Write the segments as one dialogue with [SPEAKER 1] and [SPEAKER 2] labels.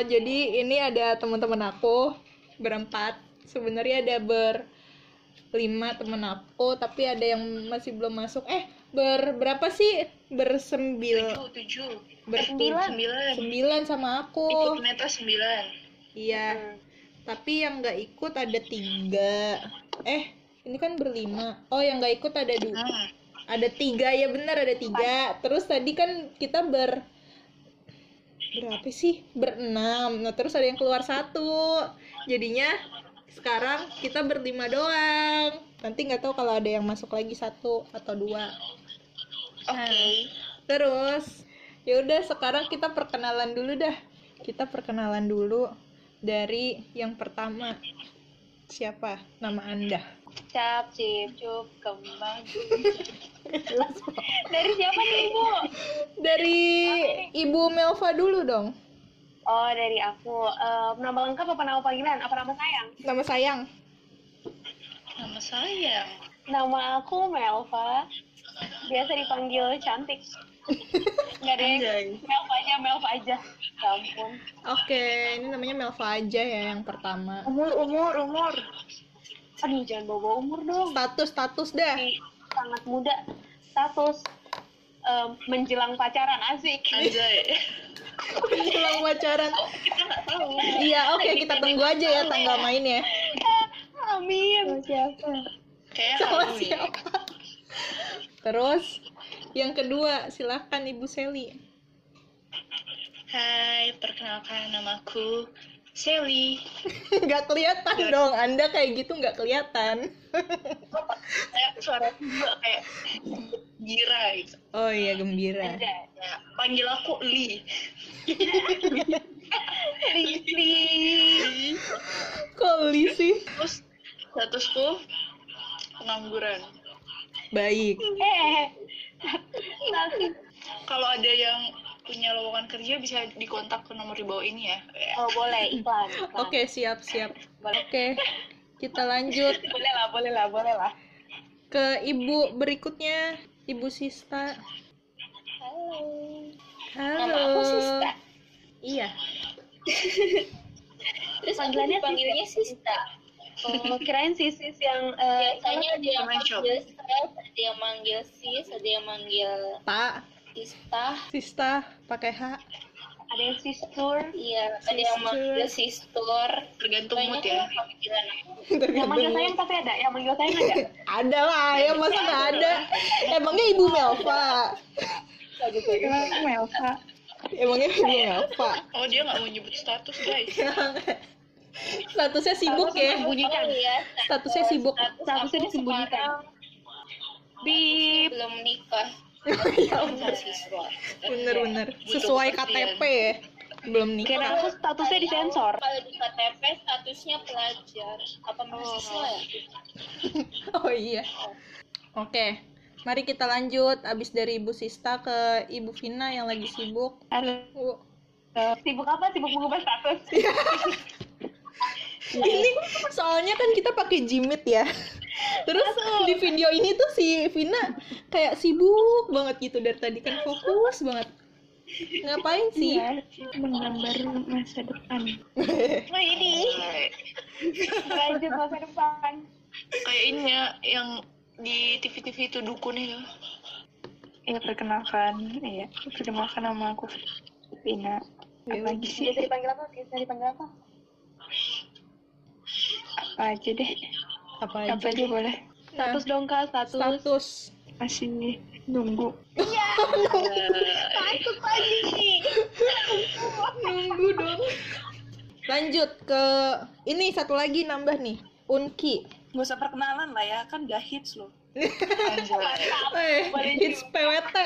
[SPEAKER 1] Oh, jadi ini ada teman-teman aku berempat. Sebenarnya ada berlima teman aku, tapi ada yang masih belum masuk. Eh, ber berapa sih? Bersembil,
[SPEAKER 2] tujuh tujuh
[SPEAKER 1] bertujuh,
[SPEAKER 2] sembilan
[SPEAKER 1] sembilan sama aku.
[SPEAKER 2] ikut meta sembilan
[SPEAKER 1] Iya. Tapi yang nggak ikut ada tiga. Eh, ini kan berlima. Oh, yang nggak ikut ada dua.
[SPEAKER 2] hmm.
[SPEAKER 1] Ada tiga ya benar ada tiga. Terus tadi kan kita ber berapa sih? Berenam. Nah terus ada yang keluar satu. Jadinya sekarang kita berlima doang. Nanti nggak tahu kalau ada yang masuk lagi satu atau dua.
[SPEAKER 2] oke
[SPEAKER 1] Terus ya udah sekarang kita perkenalan dulu dah. Kita perkenalan dulu dari yang pertama. Siapa nama Anda?
[SPEAKER 3] Cap, cip, cup, kembang. Dari siapa nih ibu?
[SPEAKER 1] Dari Ibu Melva dulu dong.
[SPEAKER 3] Oh dari aku. Eh, nama lengkap apa nama panggilan? Apa nama sayang?
[SPEAKER 1] Nama sayang.
[SPEAKER 2] nama saya
[SPEAKER 3] Nama aku Melva. Biasa dipanggil cantik. Nggak deh. Melva aja, Melva aja. Ya ampun.
[SPEAKER 1] Oke, ini namanya Melva aja ya yang pertama.
[SPEAKER 2] umur umur umur
[SPEAKER 3] Aduh jangan bawa umur dong.
[SPEAKER 1] Status status dah.
[SPEAKER 3] Masih sangat muda. Status em, menjelang pacaran asik.
[SPEAKER 2] anjay
[SPEAKER 1] Pulang pacaran.
[SPEAKER 2] kita nggak tahu
[SPEAKER 1] Iya, oke kita tunggu aja ya tanggal mainnya.
[SPEAKER 3] Amin. Siapa?
[SPEAKER 2] kayak
[SPEAKER 1] Sama
[SPEAKER 2] Halloween.
[SPEAKER 1] siapa? Terus yang kedua, silahkan Ibu Seli.
[SPEAKER 2] Hai perkenalkan namaku Sally
[SPEAKER 1] Nggak kelihatan dong, Anda kayak gitu nggak kelihatan.
[SPEAKER 2] kayak suara juga kayak gira gitu
[SPEAKER 1] Oh iya, gembira.
[SPEAKER 3] Ada.
[SPEAKER 2] ya, panggil aku Lee
[SPEAKER 3] Lili.
[SPEAKER 1] Kok Li sih?
[SPEAKER 2] terus statusku pengangguran
[SPEAKER 1] Baik.
[SPEAKER 3] Eh.
[SPEAKER 2] Kalau ada yang punya lowongan kerja bisa dikontak ke nomor di bawah ini ya
[SPEAKER 3] Oh boleh iklan. iklan.
[SPEAKER 1] Oke, siap siap.
[SPEAKER 3] Boleh.
[SPEAKER 1] Oke, kita lanjut
[SPEAKER 3] Boleh lah, boleh lah, boleh lah.
[SPEAKER 1] ke ibu berikutnya, Ibu Sista.
[SPEAKER 3] Halo.
[SPEAKER 1] Halo.
[SPEAKER 4] Nama aku Sista.
[SPEAKER 1] Iya.
[SPEAKER 4] Terus
[SPEAKER 3] Panggilannya
[SPEAKER 4] dipanggilnya Sista.
[SPEAKER 3] Oh, kirain sisis yang eh,
[SPEAKER 4] Biasanya ada yang manggil Seth, ada yang manggil Sis, ada yang manggil
[SPEAKER 1] Pak,
[SPEAKER 4] Sista.
[SPEAKER 1] Sista pakai H.
[SPEAKER 3] ada yang sister.
[SPEAKER 4] Iya, ada yang manggil Sistur.
[SPEAKER 2] tergantung mood ya.
[SPEAKER 3] Yang manggil sayang tapi ada, yang manggil sayang ada.
[SPEAKER 1] Ada lah, ya masa nggak ada? Emangnya Ibu Melva?
[SPEAKER 3] Melva.
[SPEAKER 1] Emangnya Ibu Melva?
[SPEAKER 2] oh dia nggak mau nyebut status guys
[SPEAKER 1] Statusnya sibuk ya?
[SPEAKER 3] Sembunyikan.
[SPEAKER 4] Oh iya,
[SPEAKER 1] Statusnya sibuk.
[SPEAKER 4] status
[SPEAKER 3] Statusnya disembunyikan. Bip.
[SPEAKER 4] belum nikah.
[SPEAKER 1] Ya
[SPEAKER 4] Mahasiswa.
[SPEAKER 1] bener-bener. Sesuai KTP ya? Belum
[SPEAKER 3] Kira
[SPEAKER 1] nikah.
[SPEAKER 3] aku statusnya disensor.
[SPEAKER 4] Kalau di KTP statusnya pelajar. Apa mahasiswa ya?
[SPEAKER 1] Oh iya. Oke, mari kita lanjut. Abis dari Ibu Sista ke Ibu Vina yang lagi sibuk.
[SPEAKER 3] Halo.
[SPEAKER 1] Uh,
[SPEAKER 3] Sibuk apa? Sibuk mengubah status.
[SPEAKER 1] ini soalnya kan kita pakai Jimit ya. Terus di video ini tuh si Vina kayak sibuk banget gitu dari tadi kan fokus banget. Ngapain sih?
[SPEAKER 3] Menggambar masa depan.
[SPEAKER 2] nah ini
[SPEAKER 3] Lanjut masa depan.
[SPEAKER 2] kayak ini ya yang di TV-TV itu dukun itu
[SPEAKER 5] Ya perkenalkan, ya perkenalkan nama aku Vina. Apa lagi sih?
[SPEAKER 3] Biasa dipanggil apa? Biasa dipanggil apa?
[SPEAKER 5] Apa aja deh?
[SPEAKER 1] Apa
[SPEAKER 5] Apa
[SPEAKER 1] aja?
[SPEAKER 5] aja boleh.
[SPEAKER 3] Status dong kak, status.
[SPEAKER 1] Status.
[SPEAKER 5] Masih nunggu.
[SPEAKER 3] Status lagi.
[SPEAKER 1] Nunggu dong. Lanjut ke ini satu lagi nambah nih. Unki.
[SPEAKER 6] Gak usah perkenalan lah ya, kan gak hits loh.
[SPEAKER 1] Eh, hits PWT.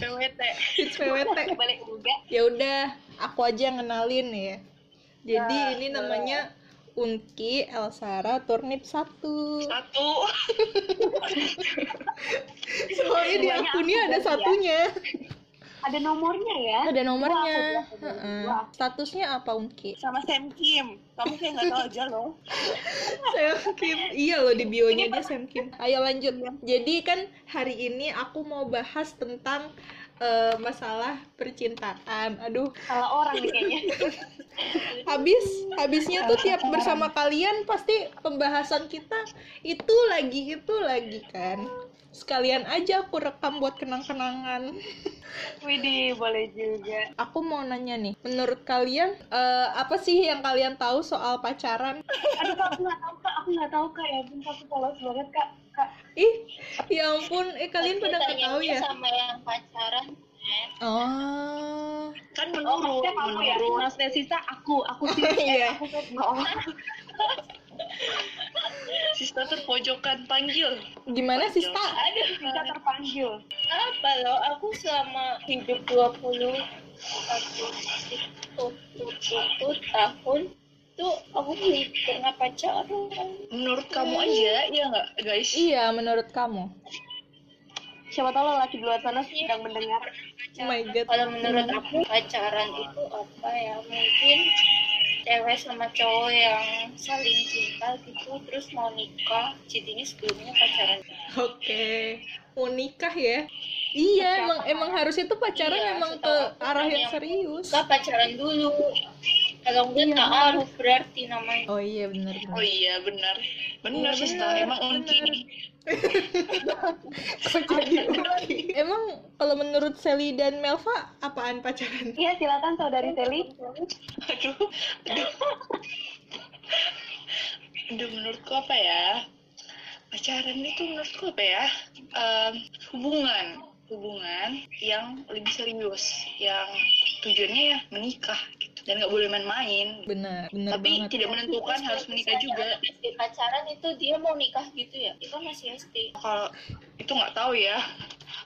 [SPEAKER 2] PWT
[SPEAKER 1] Hits PWT.
[SPEAKER 3] Balik juga.
[SPEAKER 1] Ya udah, aku aja yang kenalin ya. Jadi ini namanya Unki Elsara Turnip 1.
[SPEAKER 2] satu
[SPEAKER 1] Soalnya di akunnya
[SPEAKER 3] aku
[SPEAKER 1] ada
[SPEAKER 3] ya.
[SPEAKER 1] satunya.
[SPEAKER 3] Ada nomornya ya?
[SPEAKER 1] Ada nomornya.
[SPEAKER 3] Dua, aku bilang.
[SPEAKER 1] Heeh.
[SPEAKER 3] Dua.
[SPEAKER 1] Statusnya apa Unki?
[SPEAKER 6] Sama Sam Kim. Kamu kayak gak tau aja loh.
[SPEAKER 1] Sam Kim. Iya loh di bionya dia Sam Kim. Ayo lanjut. Jadi kan hari ini aku mau bahas tentang eh, masalah percintaan. Aduh,
[SPEAKER 3] salah orang nih kayaknya
[SPEAKER 1] habis habisnya tuh tiap bersama kalian pasti pembahasan kita itu lagi itu lagi kan. Sekalian aja aku rekam buat kenang-kenangan.
[SPEAKER 3] Widih boleh juga
[SPEAKER 1] Aku mau nanya nih, menurut kalian eh, apa sih yang kalian tahu soal pacaran?
[SPEAKER 3] aduh kak aku nggak tahu kak aku nggak tahu kak ya ampun kak aku polos banget kak kak
[SPEAKER 1] Ih, ya ampun, eh kalian pada nggak tahu ya?
[SPEAKER 4] sama yang pacaran.
[SPEAKER 1] Oh,
[SPEAKER 6] Kan
[SPEAKER 3] oh
[SPEAKER 6] menurut,
[SPEAKER 3] maksudnya kamu ya
[SPEAKER 6] menurut.
[SPEAKER 3] maksudnya sisa aku aku sih
[SPEAKER 1] Iya.
[SPEAKER 3] aku tuh oh.
[SPEAKER 6] Sista terpojokan panggil.
[SPEAKER 1] gimana sih, Sta?
[SPEAKER 3] aduh sisa terpanggil
[SPEAKER 4] apa loh aku selama hidup 20 satu tujuh tahun tuh aku belum pernah pacaran
[SPEAKER 6] Menurut kamu aja, iya nggak guys?
[SPEAKER 1] Iya, menurut kamu.
[SPEAKER 3] Siapa tahu lelaki di luar sana sedang mendengar
[SPEAKER 1] Oh my god.
[SPEAKER 4] kalau menurut aku pacaran itu apa ya mungkin cewek sama cowok yang saling cinta gitu terus mau nikah jadinya sebelumnya pacaran
[SPEAKER 1] Oke. Mau nikah ya? Iya, emang emang harusnya tuh pacaran
[SPEAKER 4] Iya,
[SPEAKER 1] emang ke arah yang
[SPEAKER 4] yang-
[SPEAKER 1] serius.
[SPEAKER 4] Enggak pacaran dulu kalau enggak
[SPEAKER 1] Iya.
[SPEAKER 4] ta'aruf berarti namanya
[SPEAKER 1] Oh iya benar
[SPEAKER 6] Oh iya benar. Benar
[SPEAKER 1] Iya,
[SPEAKER 6] Sista,
[SPEAKER 1] benar,
[SPEAKER 6] emang nih.
[SPEAKER 1] Kok jadi Uki? Emang kalau menurut Sally dan Melva apaan pacaran?
[SPEAKER 3] iya silakan saudari Seli
[SPEAKER 6] Aduh, aduh. Aduh, menurutku apa ya? Pacaran itu menurutku apa ya? Em, hubungan, hubungan yang lebih serius, yang tujuannya ya menikah. Dan nggak boleh main-main.
[SPEAKER 1] Benar, benar
[SPEAKER 6] Tapi
[SPEAKER 1] banget.
[SPEAKER 6] tidak menentukan harus menikah juga.
[SPEAKER 4] SD pacaran itu dia mau nikah gitu ya itu masih SD
[SPEAKER 6] Kalau itu nggak tahu ya,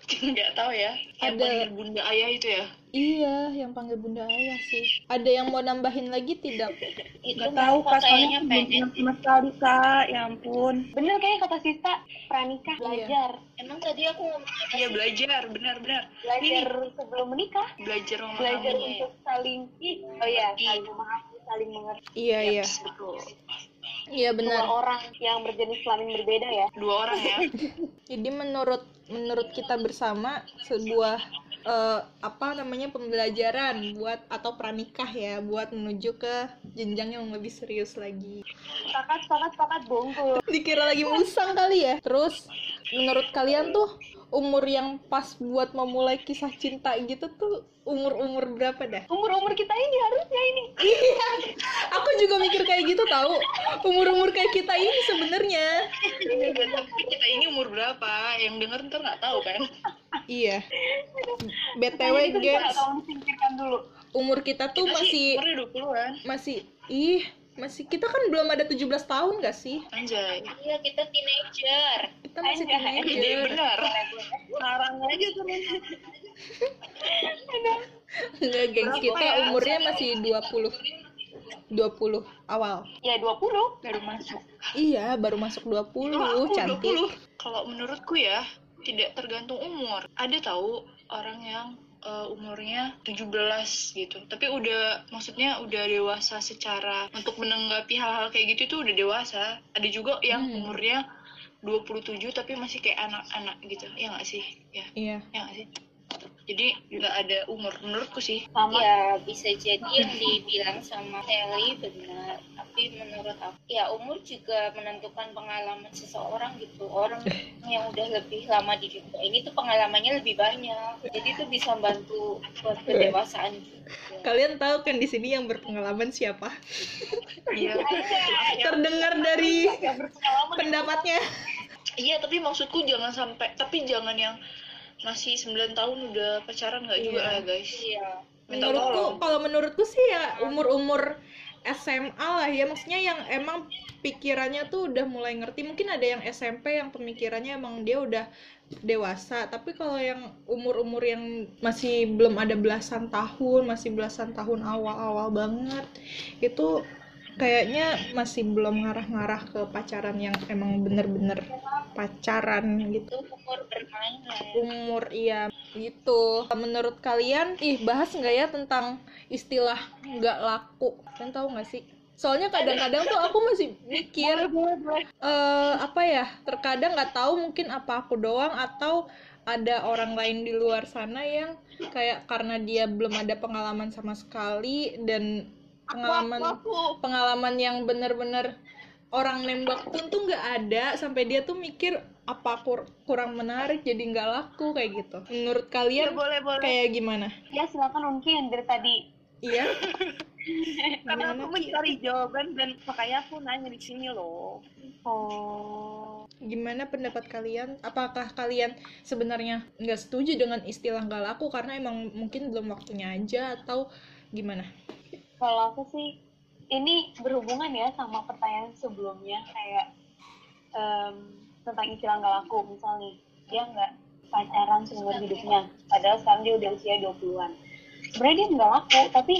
[SPEAKER 6] nggak tahu ya. Yang
[SPEAKER 1] Ada-
[SPEAKER 6] panggil bunda ayah itu ya.
[SPEAKER 1] Iya, yang panggil bunda ayah sih. Ada yang mau nambahin lagi tidak?
[SPEAKER 4] itu
[SPEAKER 6] Nggak tahu kak, soalnya belum sama sekali kak. Ya ampun.
[SPEAKER 3] bener kayaknya kata sisa pranikah
[SPEAKER 1] Iya.
[SPEAKER 3] belajar
[SPEAKER 4] emang tadi aku ngomong
[SPEAKER 6] Iya benar, benar-benar.
[SPEAKER 3] belajar sebelum menikah
[SPEAKER 6] Belajar memahami.
[SPEAKER 3] belajar
[SPEAKER 4] Iya.
[SPEAKER 3] untuk saling oh iya
[SPEAKER 6] Mengerti.
[SPEAKER 3] saling memahami saling mengerti
[SPEAKER 1] Iya, iya.
[SPEAKER 6] Yaps, betul.
[SPEAKER 1] Iya
[SPEAKER 3] dua
[SPEAKER 1] benar.
[SPEAKER 3] orang yang berjenis kelamin berbeda ya
[SPEAKER 6] Dua orang ya.
[SPEAKER 1] Jadi menurut menurut kita bersama sebuah eh, apa namanya pembelajaran buat atau pranikah ya buat menuju ke jenjang yang lebih serius lagi.
[SPEAKER 3] sepakat sepakat sepakat bongkul
[SPEAKER 1] Dikira lagi musang kali ya. Terus menurut kalian tuh umur yang pas buat memulai kisah cinta gitu tuh umur-umur berapa dah?
[SPEAKER 3] umur umur kita ini harusnya ini
[SPEAKER 1] Iya, aku juga mikir kayak gitu tahu. Umur-umur kayak kita ini sebenarnya.
[SPEAKER 6] Tapi kita ini umur berapa? Yang denger ntar nggak tahu kan?
[SPEAKER 1] Iya. BTW guys, umur kita tuh
[SPEAKER 6] Kita sih
[SPEAKER 1] masih
[SPEAKER 6] 20-an.
[SPEAKER 1] masih ih, masih kita kan belum ada 17 tahun gak sih?
[SPEAKER 6] Anjay.
[SPEAKER 4] iya kita teenager
[SPEAKER 1] Kita masih
[SPEAKER 3] Anjay.
[SPEAKER 1] Teenager.
[SPEAKER 6] benar. Ngarang aja tuh.
[SPEAKER 1] Enggak,
[SPEAKER 6] Berapa
[SPEAKER 1] kita
[SPEAKER 6] ya?
[SPEAKER 1] umurnya masih 20. 20 awal.
[SPEAKER 3] ya 20
[SPEAKER 6] Baru masuk.
[SPEAKER 1] Iya, baru masuk 20,
[SPEAKER 6] Kalau aku
[SPEAKER 1] cantik.
[SPEAKER 6] 20. Kalau menurutku ya, tidak tergantung umur. Ada tahu orang yang eh, umurnya 17 gitu. Tapi udah maksudnya udah dewasa secara untuk menanggapi hal-hal kayak gitu tuh udah dewasa. Ada juga yang
[SPEAKER 1] Hmm.
[SPEAKER 6] umurnya 27 tapi masih kayak anak-anak gitu. Ya nggak sih? Ya,
[SPEAKER 1] Iya.
[SPEAKER 6] ya nggak sih? Jadi nggak ada umur menurutku sih.
[SPEAKER 3] sama
[SPEAKER 4] ya bisa jadi yang dibilang sama Sally benar tapi menurut aku ya umur juga menentukan pengalaman seseorang gitu orang yang udah lebih lama di dunia ini tuh pengalamannya lebih banyak jadi itu bisa bantu buat kedewasaan gitu.
[SPEAKER 1] Kalian tahu kan di sini yang berpengalaman siapa?
[SPEAKER 6] Iya.
[SPEAKER 1] Terdengar dari pendapatnya.
[SPEAKER 6] Iya, tapi maksudku jangan sampai tapi jangan yang masih 9 tahun udah pacaran nggak juga
[SPEAKER 1] Iya.
[SPEAKER 6] lah guys.
[SPEAKER 4] iya
[SPEAKER 6] Minta
[SPEAKER 1] menurutku
[SPEAKER 6] tolong.
[SPEAKER 1] kalau menurutku sih ya umur-umur SMA lah ya maksudnya yang emang pikirannya tuh udah mulai ngerti mungkin ada yang SMP yang pemikirannya emang dia udah dewasa tapi kalau yang umur-umur yang masih belum ada belasan tahun masih belasan tahun awal-awal banget itu kayaknya masih belum ngarah-ngarah ke pacaran yang emang bener-bener pacaran gitu.
[SPEAKER 4] Itu umur bermain lah ya.
[SPEAKER 1] umur iya gitu. Menurut kalian ih bahas nggak ya tentang istilah nggak laku? Kalian tahu nggak sih? Soalnya kadang-kadang tuh aku masih mikir eh apa ya terkadang nggak tahu mungkin apa aku doang atau ada orang lain di luar sana yang kayak karena dia belum ada pengalaman sama sekali dan pengalaman pengalaman yang bener-bener orang nembak pun tuh nggak ada sampai dia tuh mikir apa kur- kurang menarik jadi nggak laku kayak gitu menurut
[SPEAKER 3] Ya,
[SPEAKER 1] kalian
[SPEAKER 3] boleh, boleh.
[SPEAKER 1] kayak gimana
[SPEAKER 3] Ya, silakan mungkin dari tadi.
[SPEAKER 1] iya
[SPEAKER 5] Karena
[SPEAKER 1] Gimana?
[SPEAKER 5] aku mencari jawaban dan makanya aku nanya di sini loh.
[SPEAKER 3] Oh.
[SPEAKER 1] gimana pendapat kalian apakah kalian sebenarnya nggak setuju dengan istilah nggak laku karena emang mungkin belum waktunya aja atau gimana
[SPEAKER 3] Kalau aku sih, ini berhubungan ya sama pertanyaan sebelumnya kayak em, tentang istilah nggak laku. Misal nih, dia nggak pacaran seumur hidupnya, padahal sekarang dia udah usia 20-an. Sebenarnya dia nggak laku, tapi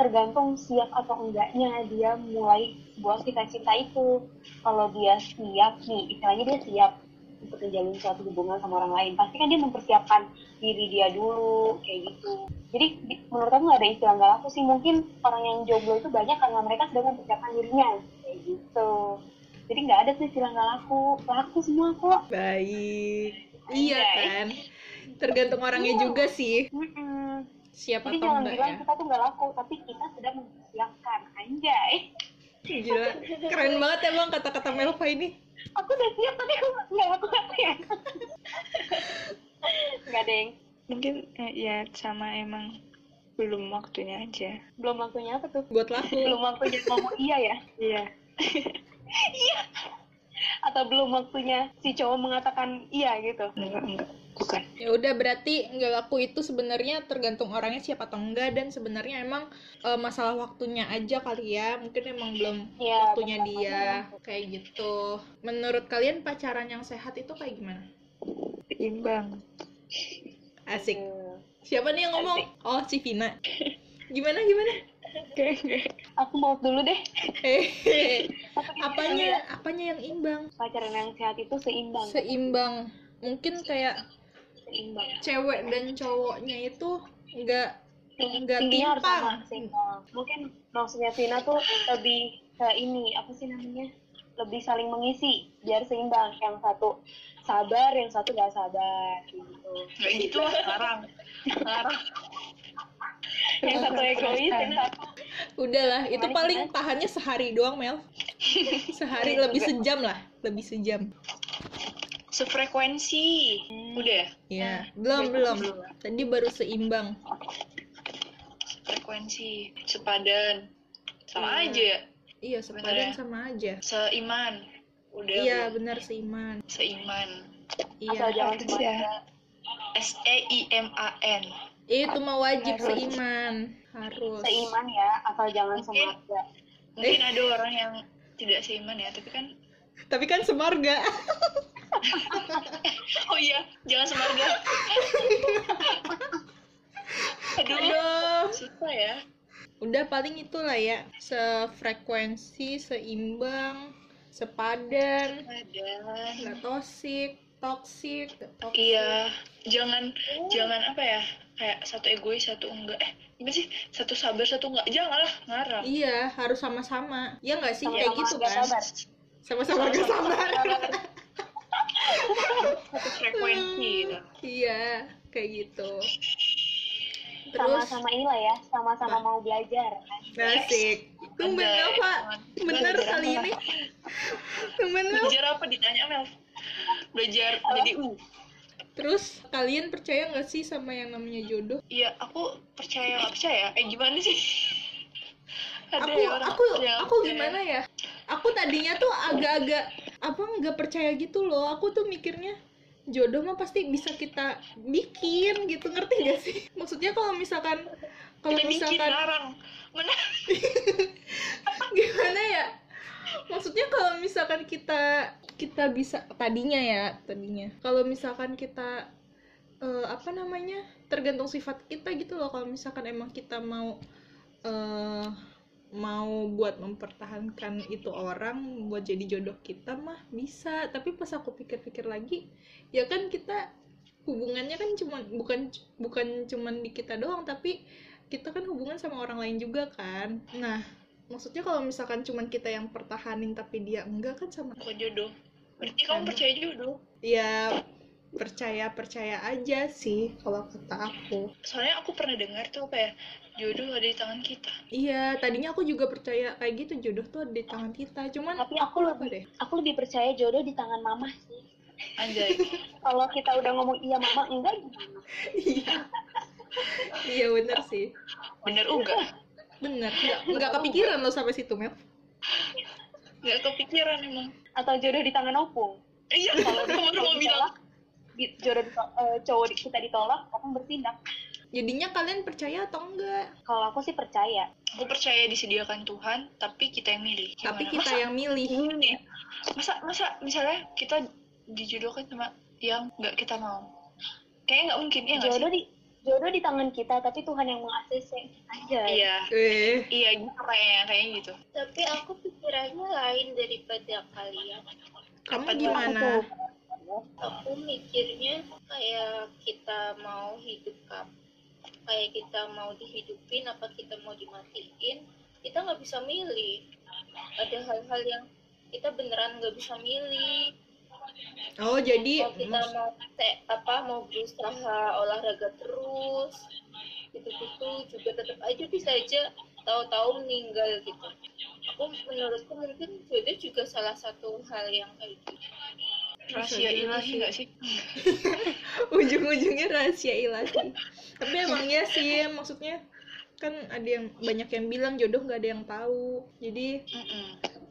[SPEAKER 3] tergantung siap atau enggaknya dia mulai buat cita-cita itu. Kalau dia siap nih, istilahnya dia siap untuk menjalin suatu hubungan sama orang lain, pasti kan dia mempersiapkan diri dia dulu, kayak gitu. Jadi di- menurut aku nggak ada istilah nggak laku sih, mungkin orang yang jomblo itu banyak karena mereka sedang mempersiapkan dirinya, kayak gitu. Jadi nggak ada tuh istilah nggak laku, laku semua kok.
[SPEAKER 1] baik. Iya kan? Tergantung orangnya juga sih.
[SPEAKER 3] Mm-mm.
[SPEAKER 1] siap
[SPEAKER 3] Jadi jangan bilang
[SPEAKER 1] ya.
[SPEAKER 3] kita tuh nggak laku, tapi kita sedang mempersiapkan, anjay.
[SPEAKER 1] gila. Keren banget ya bang kata-kata Melva ini
[SPEAKER 3] Aku udah siap tapi aku nggak laku apa ya? Nggak deng,
[SPEAKER 5] Mungkin eh, ya sama emang belum waktunya aja.
[SPEAKER 3] belum waktunya apa tuh?
[SPEAKER 1] buat laku
[SPEAKER 3] Belum waktunya ngomong iya ya?
[SPEAKER 5] Iya.
[SPEAKER 3] Atau belum waktunya si cowok mengatakan iya gitu?
[SPEAKER 5] Enggak, enggak. Bukan.
[SPEAKER 1] ya udah berarti nggak laku itu sebenarnya tergantung orangnya siap atau enggak dan sebenarnya emang eh, masalah waktunya aja kali ya mungkin emang belum
[SPEAKER 3] Iya,
[SPEAKER 1] waktunya
[SPEAKER 3] benar,
[SPEAKER 1] dia kayak gitu menurut kalian pacaran yang sehat itu kayak gimana
[SPEAKER 5] Seimbang.
[SPEAKER 1] asik
[SPEAKER 3] Hmm.
[SPEAKER 1] siapa nih yang ngomong oh si Vina gimana gimana
[SPEAKER 3] Aku mau dulu deh.
[SPEAKER 1] eh
[SPEAKER 3] Aku gini dulu ya.
[SPEAKER 1] apanya apanya yang imbang
[SPEAKER 3] Pacaran yang sehat itu seimbang.
[SPEAKER 1] seimbang mungkin kayak
[SPEAKER 3] seimbang.
[SPEAKER 1] cewek dan cowoknya itu nggak nggak timpang
[SPEAKER 3] sama, seimbang. Mungkin maksudnya Vina tuh lebih ke ini, apa sih namanya? Lebih saling mengisi, biar seimbang. Yang satu sabar, yang satu gak sabar. Gitu.
[SPEAKER 6] Nggak gitu lah sekarang. Sekarang.
[SPEAKER 3] Yang satu egois, yang satu
[SPEAKER 1] udahlah itu paling tahannya sehari doang Mel sehari lebih sejam lah lebih sejam
[SPEAKER 6] Sefrekuensi. Udah ya?
[SPEAKER 1] ya belum belum tadi baru seimbang
[SPEAKER 6] Frekuensi. Sepadan. Sama
[SPEAKER 1] Iya.
[SPEAKER 6] aja ya?
[SPEAKER 1] iya sepadan
[SPEAKER 6] ya?
[SPEAKER 1] sama aja
[SPEAKER 6] Seiman. Udah.
[SPEAKER 1] iya
[SPEAKER 6] belum?
[SPEAKER 1] benar seiman
[SPEAKER 6] Seiman.
[SPEAKER 3] asal
[SPEAKER 1] iya
[SPEAKER 3] jangan cuma
[SPEAKER 5] ya.
[SPEAKER 6] S E I M A N.
[SPEAKER 1] itu mah wajib
[SPEAKER 5] Harus.
[SPEAKER 1] seiman harus
[SPEAKER 3] seiman ya, asal jangan
[SPEAKER 6] Mungkin.
[SPEAKER 3] semarga.
[SPEAKER 6] Mungkin ada orang yang tidak seiman ya, tapi kan
[SPEAKER 1] tapi kan semarga
[SPEAKER 6] oh iya, jangan semarga. Aduh,
[SPEAKER 1] aduh
[SPEAKER 6] susah ya.
[SPEAKER 1] udah paling itulah ya sefrekuensi seimbang sepadan
[SPEAKER 6] Ada.
[SPEAKER 1] nggak toksik toksik.
[SPEAKER 6] Iya, jangan jangan apa ya? Kayak satu egois, satu enggak. Eh, gimana sih? Satu sabar, satu enggak. Janganlah, ngarang.
[SPEAKER 1] iya harus sama-sama ya nggak sih kayak
[SPEAKER 3] Sama-sama
[SPEAKER 1] gitu kan
[SPEAKER 3] sabar.
[SPEAKER 1] sama-sama gak sabar
[SPEAKER 6] Satu frekuensi gitu.
[SPEAKER 1] iya kayak gitu terus
[SPEAKER 3] Sama-sama inilah ya, sama-sama mau belajar.
[SPEAKER 1] asik tumben apa bener kali ini tumben.
[SPEAKER 6] Belajar apa ditanya Mel? Belajar jadi U.
[SPEAKER 1] terus kalian percaya nggak sih sama yang namanya jodoh
[SPEAKER 6] Iya, aku percaya nggak percaya. Eh gimana sih? Ada
[SPEAKER 1] aku
[SPEAKER 6] ya orang
[SPEAKER 1] aku
[SPEAKER 6] percaya
[SPEAKER 1] aku gimana ya aku tadinya tuh agak-agak apa nggak percaya gitu loh aku tuh mikirnya jodoh mah pasti bisa kita bikin gitu ngerti gak sih maksudnya kalau misalkan kalau misalkan
[SPEAKER 6] larang. Mana?
[SPEAKER 1] gimana ya maksudnya kalau misalkan kita kita bisa tadinya ya tadinya. Kalau misalkan kita eh, apa namanya tergantung sifat kita gitu loh. Kalau misalkan emang kita mau eh mau buat mempertahankan itu orang buat jadi jodoh kita mah bisa. Tapi pas aku pikir-pikir lagi ya kan kita hubungannya kan cuma bukan bukan cuman di kita doang tapi kita kan hubungan sama orang lain juga kan. Nah maksudnya kalau misalkan cuman kita yang pertahanin tapi dia enggak kan sama
[SPEAKER 6] Bukan jodoh. Berarti kamu percaya jodoh?
[SPEAKER 1] ya percaya percaya aja sih kalau kata aku.
[SPEAKER 6] Soalnya aku pernah dengar tuh apa ya jodoh ada di tangan kita.
[SPEAKER 1] Iya tadinya aku juga percaya kayak gitu jodoh tuh ada di tangan kita. Cuman
[SPEAKER 3] tapi aku
[SPEAKER 1] apa
[SPEAKER 3] lebih
[SPEAKER 1] deh?
[SPEAKER 3] aku lebih percaya jodoh di tangan mama sih.
[SPEAKER 6] Anjay.
[SPEAKER 3] Kalau kita udah ngomong iya mama enggak gimana
[SPEAKER 1] iya. Iya bener sih.
[SPEAKER 6] Bener uga
[SPEAKER 1] bener. Nggak nggak kepikiran lo sampai situ Mel.
[SPEAKER 6] Nggak kepikiran emang
[SPEAKER 3] atau jodoh di tangan opung.
[SPEAKER 6] Iya
[SPEAKER 3] kalau
[SPEAKER 6] baru mau bilang.
[SPEAKER 3] di- jodoh di- eh, cowok di- kita ditolak opung bertindak.
[SPEAKER 1] Jadinya kalian percaya atau enggak?
[SPEAKER 3] Kalau aku sih percaya.
[SPEAKER 6] Aku percaya disediakan Tuhan tapi kita yang milih.
[SPEAKER 1] Tapi
[SPEAKER 6] Gimana?
[SPEAKER 1] kita
[SPEAKER 6] masa,
[SPEAKER 1] yang milih.
[SPEAKER 6] Nih masa masa misalnya kita dijodohkan sama yang nggak kita mau? Kayaknya nggak mungkin ya
[SPEAKER 3] jodoh di jodoh di tangan kita tapi Tuhan yang meng-ACC aja
[SPEAKER 6] iya.
[SPEAKER 1] Eh.
[SPEAKER 6] Iya gitu kayaknya kayaknya gitu.
[SPEAKER 4] Tapi aku pikirannya lain daripada kalian.
[SPEAKER 1] Kamu
[SPEAKER 6] Apa tuh?
[SPEAKER 1] gimana
[SPEAKER 4] aku mikirnya kayak kita mau hidup kap kayak kita mau dihidupin apa kita mau dimatiin kita nggak bisa milih. Ada hal-hal yang kita beneran nggak bisa milih
[SPEAKER 1] oh jadi
[SPEAKER 4] kalau kita mau apa mau berusaha olahraga terus gitu-gitu juga tetap aja bisa aja tahu-tahu meninggal gitu. Aku menurutku mungkin jodoh juga salah satu hal yang kayak gitu.
[SPEAKER 6] Rahasia ilahi
[SPEAKER 1] sih.
[SPEAKER 6] nggak sih?
[SPEAKER 1] Ujung-ujungnya rahasia ilahi tapi emang ya sih maksudnya kan ada yang banyak yang bilang jodoh nggak ada yang tahu. Jadi
[SPEAKER 6] Mm-mm.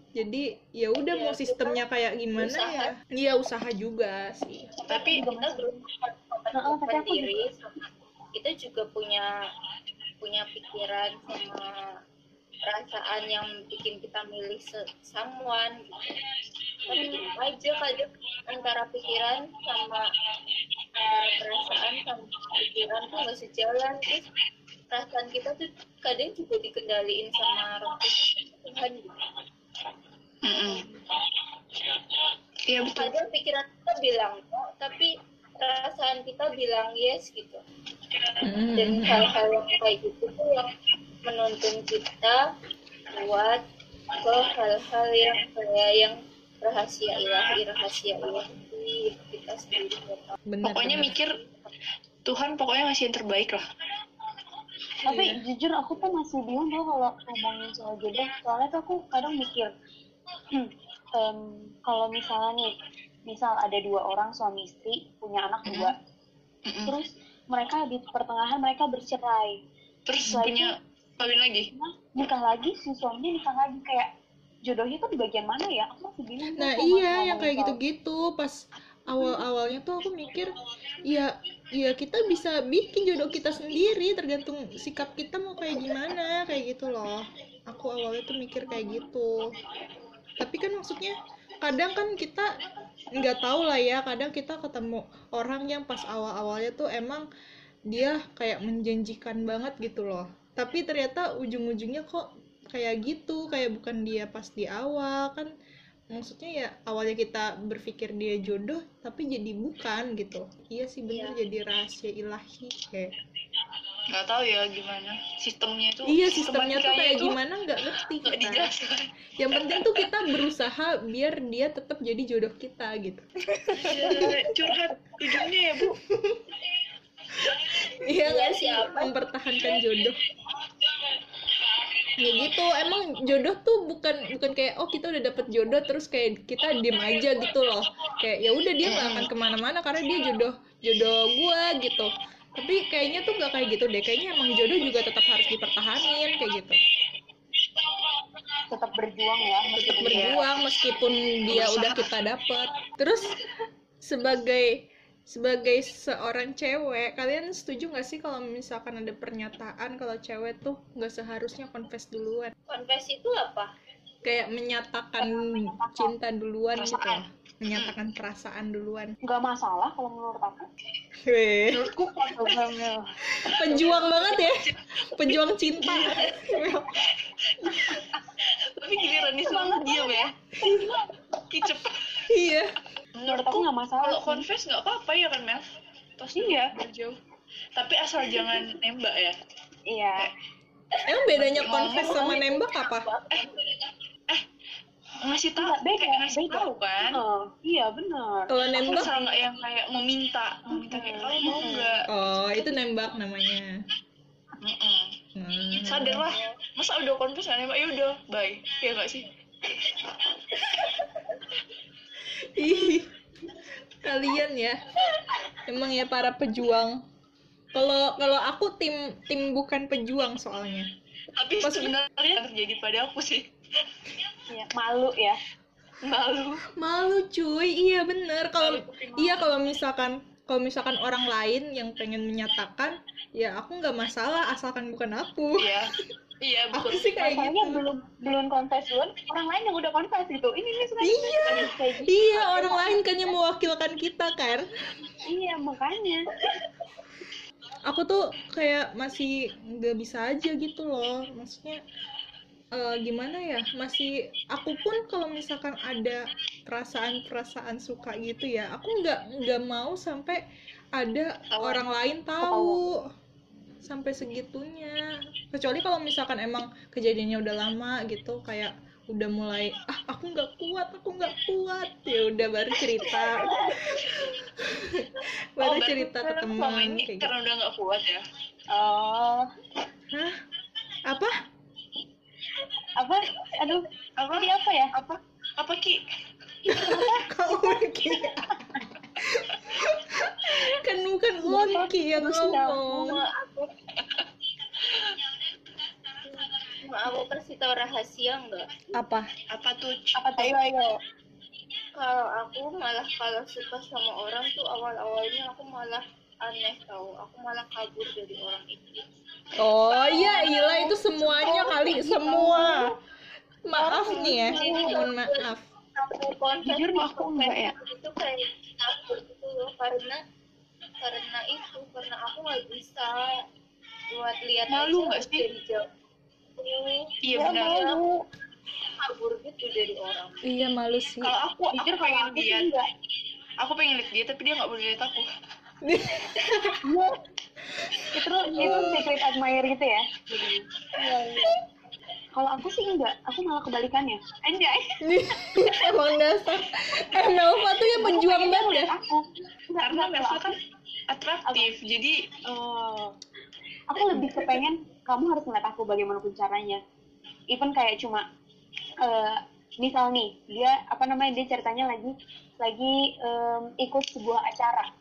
[SPEAKER 1] Jadi ya udah
[SPEAKER 4] Ya,
[SPEAKER 1] mau
[SPEAKER 4] kita
[SPEAKER 1] sistemnya kayak gimana
[SPEAKER 4] usaha.
[SPEAKER 1] ya iya usaha juga sih
[SPEAKER 6] tapi
[SPEAKER 4] kita
[SPEAKER 3] aku
[SPEAKER 4] diri sama kita juga punya punya pikiran sama perasaan yang bikin kita milih someone gitu. tapi tetap aja kadang antara pikiran sama eh, perasaan sama pikiran tuh nggak sejalan terus perasaan kita tuh kadang juga dikendaliin sama roh Tuhan gitu.
[SPEAKER 6] Iya betul.
[SPEAKER 4] Kadang pikiran kita bilang no tapi perasaan kita bilang yes gitu. Dan hal-hal yang kayak gitu tuh yang menuntun kita buat ke hal-hal yang kayak yang rahasia ilahi rahasia ilahi kita sendiri
[SPEAKER 1] bener
[SPEAKER 6] pokoknya
[SPEAKER 1] bener.
[SPEAKER 6] mikir Tuhan pokoknya ngasih yang terbaik lah.
[SPEAKER 3] Tapi
[SPEAKER 1] Iya.
[SPEAKER 3] jujur aku tuh masih bingung tau kalau ngomongin soal jodoh. Soalnya tuh aku kadang mikir hmm, em, kalau misalnya nih misal ada dua orang suami istri punya anak
[SPEAKER 6] Mhm.
[SPEAKER 3] dua
[SPEAKER 6] Mm-mm.
[SPEAKER 3] terus mereka di pertengahan mereka bercerai.
[SPEAKER 6] Terus
[SPEAKER 3] Setelah
[SPEAKER 6] punya kawin lagi?
[SPEAKER 3] Nah nikah lagi si suaminya nikah lagi kayak jodohnya tuh di bagian mana ya? Aku masih bingung
[SPEAKER 1] Nah iya yang kayak gitu-gitu. Pas awal-awalnya tuh aku mikir ya ya kita bisa bikin jodoh kita sendiri tergantung sikap kita mau kayak gimana kayak gitu loh. Aku awalnya tuh mikir kayak gitu tapi kan maksudnya kadang kan kita nggak tahu lah ya kadang kita ketemu orang yang pas awal-awalnya tuh emang dia kayak menjanjikan banget gitu loh. Tapi ternyata ujung-ujungnya kok kayak gitu kayak bukan dia pas di awal. Kan maksudnya ya awalnya kita berpikir dia jodoh tapi jadi bukan gitu. Iya sih bener jadi rahasia ilahi kayak
[SPEAKER 6] nggak tahu ya gimana. Sistemnya itu
[SPEAKER 1] iya sistemnya tuh kayak
[SPEAKER 6] itu
[SPEAKER 1] gimana? Nggak ngerti
[SPEAKER 6] nggak
[SPEAKER 1] kita.
[SPEAKER 6] dijelaskan.
[SPEAKER 1] Yang penting tuh kita berusaha biar dia tetap jadi jodoh kita gitu.
[SPEAKER 6] Ya, curhat. Ujungnya ya bu.
[SPEAKER 1] Iya nggak sih? Mempertahankan jodoh. Ya gitu. Emang jodoh tuh bukan bukan kayak oh kita udah dapet jodoh terus kayak kita diem aja gitu loh. Kayak ya udah dia nggak akan ke mana-mana karena dia jodoh jodoh gua gitu tapi kayaknya tuh nggak kayak gitu deh. Kayaknya emang jodoh juga tetap harus dipertahanin kayak gitu.
[SPEAKER 3] Tetap berjuang ya
[SPEAKER 1] tetap
[SPEAKER 3] meskipun
[SPEAKER 1] berjuang meskipun dia udah kita dapet. Terus sebagai sebagai seorang cewek kalian setuju nggak sih kalau misalkan ada pernyataan kalau cewek tuh nggak seharusnya confess duluan?
[SPEAKER 4] Confess itu apa?
[SPEAKER 1] Kayak menyatakan cinta duluan gitu.
[SPEAKER 6] Perasaan.
[SPEAKER 1] Menyatakan perasaan duluan.
[SPEAKER 3] Nggak masalah kalau menurut aku.
[SPEAKER 6] Menurutku
[SPEAKER 1] pejuang banget. Ya. Pejuang cinta.
[SPEAKER 6] Tapi giliran disuruh diam ya. Kicep.
[SPEAKER 1] Iya.
[SPEAKER 3] Menurut aku nggak masalah
[SPEAKER 6] kalau confess nggak apa-apa ya kan Mel. Tos
[SPEAKER 3] Iya.
[SPEAKER 6] jauh. Tapi asal jangan nembak ya.
[SPEAKER 3] Iya.
[SPEAKER 1] Emang bedanya confess sama nembak apa
[SPEAKER 6] ngasih tahu
[SPEAKER 3] Enggak, beda,
[SPEAKER 6] kayak ngasih
[SPEAKER 3] beda.
[SPEAKER 6] tahu kan?
[SPEAKER 3] Oh, iya benar.
[SPEAKER 1] Kalau nembak?
[SPEAKER 6] nggak yang kayak meminta meminta kayak kamu mau nggak?
[SPEAKER 1] Oh itu nembak namanya.
[SPEAKER 6] Mm-mm.
[SPEAKER 1] Hmm.
[SPEAKER 6] sadar lah masa udah confess nggak nembak? Ya udah bye. Ya nggak sih?
[SPEAKER 1] Ih, kalian ya. Emang ya para pejuang. Kalau kalau aku tim tim bukan pejuang soalnya.
[SPEAKER 6] Tapi
[SPEAKER 1] Maksudnya-
[SPEAKER 6] sebenarnya terjadi pada aku sih
[SPEAKER 3] Iya, malu ya.
[SPEAKER 6] malu.
[SPEAKER 1] Malu cuy. Iya bener. Kalau iya kalau misalkan kalau misalkan orang lain yang pengen menyatakan ya aku nggak masalah asalkan bukan aku.
[SPEAKER 6] Iya. Iya
[SPEAKER 1] aku sih kayak
[SPEAKER 3] Masalahnya
[SPEAKER 1] gitu.
[SPEAKER 3] belum belum confess duluan, orang lain yang udah confess gitu. Ini nih suka
[SPEAKER 1] Iya.
[SPEAKER 3] kayak gitu.
[SPEAKER 1] iya orang lain kan yang mewakilkan kita kan
[SPEAKER 3] Iya, makanya.
[SPEAKER 1] aku tuh kayak masih nggak bisa aja gitu loh. Maksudnya eh, gimana ya masih aku pun kalau misalkan ada perasaan-perasaan suka gitu ya aku nggak nggak mau sampai ada
[SPEAKER 6] Tahu.
[SPEAKER 1] orang lain tahu sampai segitunya kecuali kalau misalkan emang kejadiannya udah lama gitu kayak udah mulai ah aku nggak kuat aku nggak kuat ya udah baru cerita baru
[SPEAKER 6] berarti
[SPEAKER 1] cerita ke teman kayak gitu.
[SPEAKER 6] karena udah nggak kuat ya
[SPEAKER 3] Oh,
[SPEAKER 1] Hah? Apa?
[SPEAKER 3] Apa? Aduh,
[SPEAKER 6] apa
[SPEAKER 3] tadi apa ya?
[SPEAKER 6] apa apa ki
[SPEAKER 1] Kamu lagi. kan bukan Unki yang ngomong.
[SPEAKER 4] mau aku mau aku kasih tahu rahasia nggak
[SPEAKER 1] Apa?
[SPEAKER 6] apa tuh
[SPEAKER 3] Apa tuh? Ayo, ayo.
[SPEAKER 4] kalau aku malah kalau suka sama orang tuh awal-awalnya aku malah aneh tau aku malah kabur dari orang itu
[SPEAKER 1] Oh iya, Ila itu semuanya kali, semua. Maaf nih ya, mohon maaf.
[SPEAKER 5] Jujur aku enggak ya.
[SPEAKER 4] itu kayak gitu loh karena karena itu karena aku nggak bisa buat lihat
[SPEAKER 6] Malu nggak sih? iya
[SPEAKER 3] Ya, malu.
[SPEAKER 4] kabur gitu dari orang
[SPEAKER 1] Iya malu sih.
[SPEAKER 6] kalau aku aku pengen lihat aku pengen lihat dia tapi dia nggak boleh lihat aku
[SPEAKER 3] Iya. Itu itu secret admirer gitu ya Iya, iya. kalau aku sih enggak aku malah kebalikannya anjay
[SPEAKER 1] Emang dasar. Eh Melva tuh ya pejuang banget ya.
[SPEAKER 3] aku enggak
[SPEAKER 6] karena Melva kan atraktif jadi
[SPEAKER 3] Oh. aku lebih kepengen kamu harus ngeliat aku bagaimanapun caranya even kayak cuma eh, misal nih dia apa namanya dia ceritanya lagi lagi ikut sebuah acara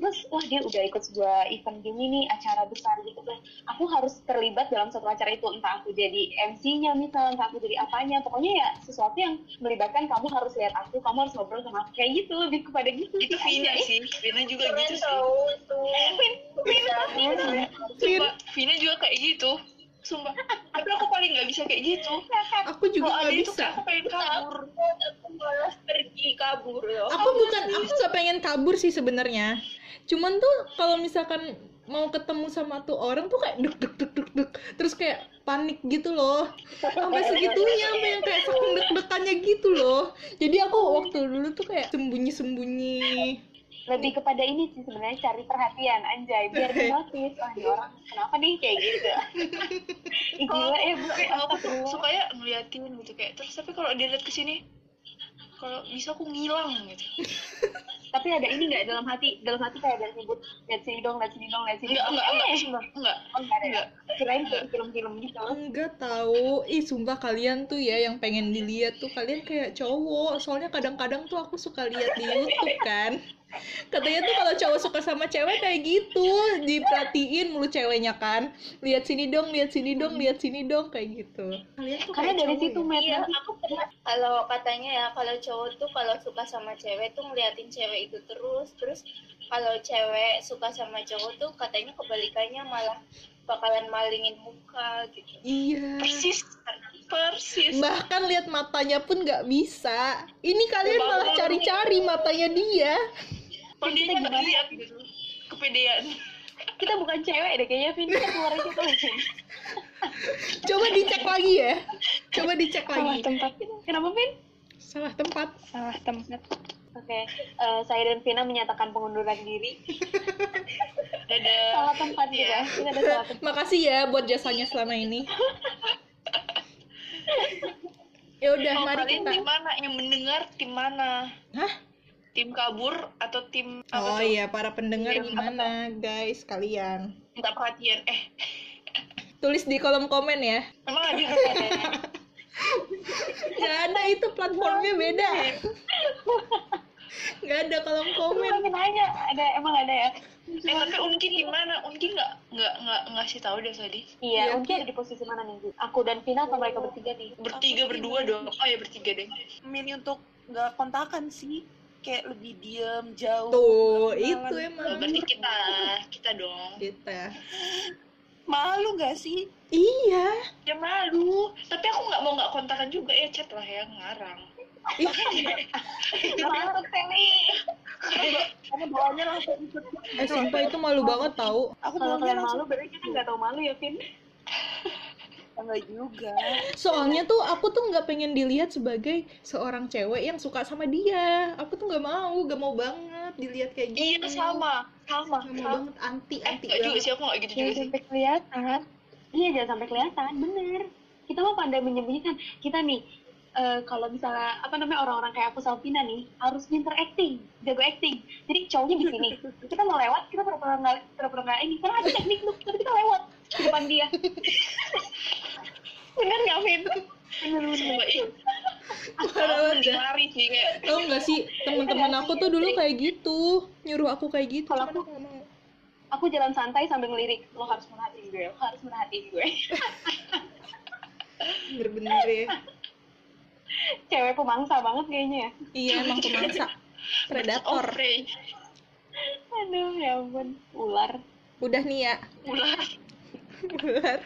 [SPEAKER 3] terus wah dia udah ikut sebuah event gini nih acara besar gitu kan. Aku harus terlibat dalam satu acara itu entah aku jadi MC-nya misal entah aku jadi apanya. Pokoknya ya sesuatu yang melibatkan kamu harus lihat aku kamu harus ngobrol sama aku. Kayak gitu lebih kepada gitu
[SPEAKER 6] itu
[SPEAKER 3] sih,
[SPEAKER 6] Vina
[SPEAKER 3] anjay.
[SPEAKER 6] sih. Vina juga
[SPEAKER 4] keren
[SPEAKER 6] gitu sih. Sumpah, Vina juga kayak gitu Sumpah, tapi aku paling nggak bisa kayak gitu.
[SPEAKER 1] Aku juga nggak bisa.
[SPEAKER 6] aku pengen kabur.
[SPEAKER 4] Aku malah pergi kabur loh
[SPEAKER 1] Aku bukan, aku nggak pengen kabur sih sebenarnya. Cuman tuh kalau misalkan mau ketemu sama tuh orang tuh kayak deg deg deg deg deg terus kayak panik gitu loh. Sampai segitunya sampai yang kayak saking deg-degannya gitu loh. Jadi aku waktu dulu tuh kayak sembunyi-sembunyi
[SPEAKER 3] lebih kepada ini sih sebenarnya cari perhatian anjay biar dia notice wah ini orang kenapa nih kayak gitu. Gila
[SPEAKER 6] aku,
[SPEAKER 3] ya
[SPEAKER 6] aku tuh sukanya ngeliatin gitu kayak Terus tapi kalau dia lihat ke sini Kalau bisa aku ngilang gitu.
[SPEAKER 3] Tapi ada ini nggak dalam hati? Dalam hati kayak ada nyebut lihat sini dong lihat sini dong lihat sini
[SPEAKER 6] Enggak, enggak, enggak,
[SPEAKER 3] eh.
[SPEAKER 6] sumpah, enggak
[SPEAKER 3] oh enggak ya?
[SPEAKER 6] Enggak.
[SPEAKER 3] kirain kayak film-film gitu.
[SPEAKER 1] Enggak tahu. Ih sumpah kalian tuh ya yang pengen dilihat tuh kalian kayak cowok. Soalnya kadang-kadang tuh aku suka lihat di YouTube kan katanya tuh kalau cowok suka sama cewek kayak gitu diperhatiin mulu ceweknya kan. Lihat sini dong lihat sini dong lihat sini dong kayak gitu. Kalian tuh
[SPEAKER 3] karena
[SPEAKER 1] kayak
[SPEAKER 3] dari situ
[SPEAKER 1] ya?
[SPEAKER 4] Iya, aku pernah kalau katanya ya kalau cowok tuh kalau suka sama cewek tuh ngeliatin cewek itu terus, terus kalau cewek suka sama cowok tuh katanya kebalikannya malah bakalan malingin muka gitu.
[SPEAKER 1] iya.
[SPEAKER 6] Persis, persis.
[SPEAKER 1] Bahkan lihat matanya pun nggak bisa. Ini kalian malah cari-cari matanya dia
[SPEAKER 6] Dia
[SPEAKER 3] Kita gimana?
[SPEAKER 6] lihat gitu Kepedean
[SPEAKER 3] kita bukan cewek deh kayaknya Vin kita keluar aja tuh
[SPEAKER 1] coba dicek lagi ya coba dicek
[SPEAKER 5] Salah
[SPEAKER 1] lagi
[SPEAKER 5] tempat.
[SPEAKER 3] kenapa Vin
[SPEAKER 1] salah tempat
[SPEAKER 5] Salah tempat.
[SPEAKER 3] Oke, eh, saya dan Vina menyatakan pengunduran diri.
[SPEAKER 6] Dadah
[SPEAKER 3] Salah tempat juga. Kita ada salah tempat.
[SPEAKER 1] makasih ya buat jasanya selama ini Ya udah, mari kita.
[SPEAKER 6] tim mana? Yang mendengar tim mana?
[SPEAKER 1] Hah?
[SPEAKER 6] Tim kabur atau tim apa
[SPEAKER 1] Oh
[SPEAKER 6] tuh?
[SPEAKER 1] iya, para pendengar
[SPEAKER 6] Tim
[SPEAKER 1] gimana, guys, kalian?
[SPEAKER 6] Minta perhatian. Eh,
[SPEAKER 1] Tulis di kolom komen ya.
[SPEAKER 6] emang ada ada.
[SPEAKER 1] Gak ada itu platformnya beda. Gak ada kolom komen.
[SPEAKER 3] Aku nanya, ada emang ada ya?
[SPEAKER 6] Eh, tapi Unki di mana? Unki nggak nggak nggak ngasih tahu deh tadi.
[SPEAKER 3] Iya, Unki ada di posisi mana nih? Aku dan Vina atau mereka bertiga nih?
[SPEAKER 6] Bertiga berdua dong. Oh ya bertiga deh.
[SPEAKER 5] milih untuk nggak kontakan sih kayak lebih diem jauh
[SPEAKER 1] Tuh, itu emang
[SPEAKER 6] Oh, berarti kita kita dong.
[SPEAKER 1] kita.
[SPEAKER 5] malu nggak sih
[SPEAKER 1] Iya.
[SPEAKER 6] Ya malu. Tapi aku nggak mau nggak kontakan juga ya chat lah ya ngarang.
[SPEAKER 3] Masuk Sally.
[SPEAKER 5] karena bawaannya langsung ikut
[SPEAKER 1] Eh, sumpah itu malu banget tau.
[SPEAKER 5] aku
[SPEAKER 3] Kalau kalian malu, berarti kita nggak tahu malu ya, Vin?
[SPEAKER 5] Enggak juga
[SPEAKER 1] Soalnya tuh aku tuh nggak pengen dilihat sebagai seorang cewek yang suka sama dia. Aku tuh nggak mau, gak mau banget dilihat kayak gitu.
[SPEAKER 6] Iya sama sama.
[SPEAKER 1] Gak mau
[SPEAKER 6] sama.
[SPEAKER 1] banget anti
[SPEAKER 6] Eh,
[SPEAKER 1] anti
[SPEAKER 6] nggak juga sih aku nggak gitu juga
[SPEAKER 3] Jangan
[SPEAKER 6] sih.
[SPEAKER 3] sampai kelihatan. Iya, jangan sampai kelihatan, bener. Kita mah pandai menyembunyikan. Kita nih, eh, kalau misalnya apa namanya orang-orang kayak aku sama Vina nih harus pinter acting, jago acting. Jadi cowoknya di sini, kita mau lewat, kita pura-pura nggak pura-pura nggak ini, karena ada teknik tuh, tapi kita lewat di depan dia. bener nggak Vin? Bener bener.
[SPEAKER 1] Parah banget
[SPEAKER 6] sih kayak.
[SPEAKER 1] Tau gak sih teman-teman aku tuh dulu kayak gitu nyuruh aku kayak gitu.
[SPEAKER 3] Kalau aku-
[SPEAKER 1] aku nggak
[SPEAKER 3] jalan santai sambil ngelirik, lo harus merhatiin gue, lo harus merhatiin gue.
[SPEAKER 1] bener-bener ya.
[SPEAKER 3] Cewek pemangsa banget kayaknya ya.
[SPEAKER 1] Iya emang pemangsa predator.
[SPEAKER 3] Aduh, ya ampun, ular.
[SPEAKER 1] Udah nih ya.
[SPEAKER 6] Ular.
[SPEAKER 1] Ular.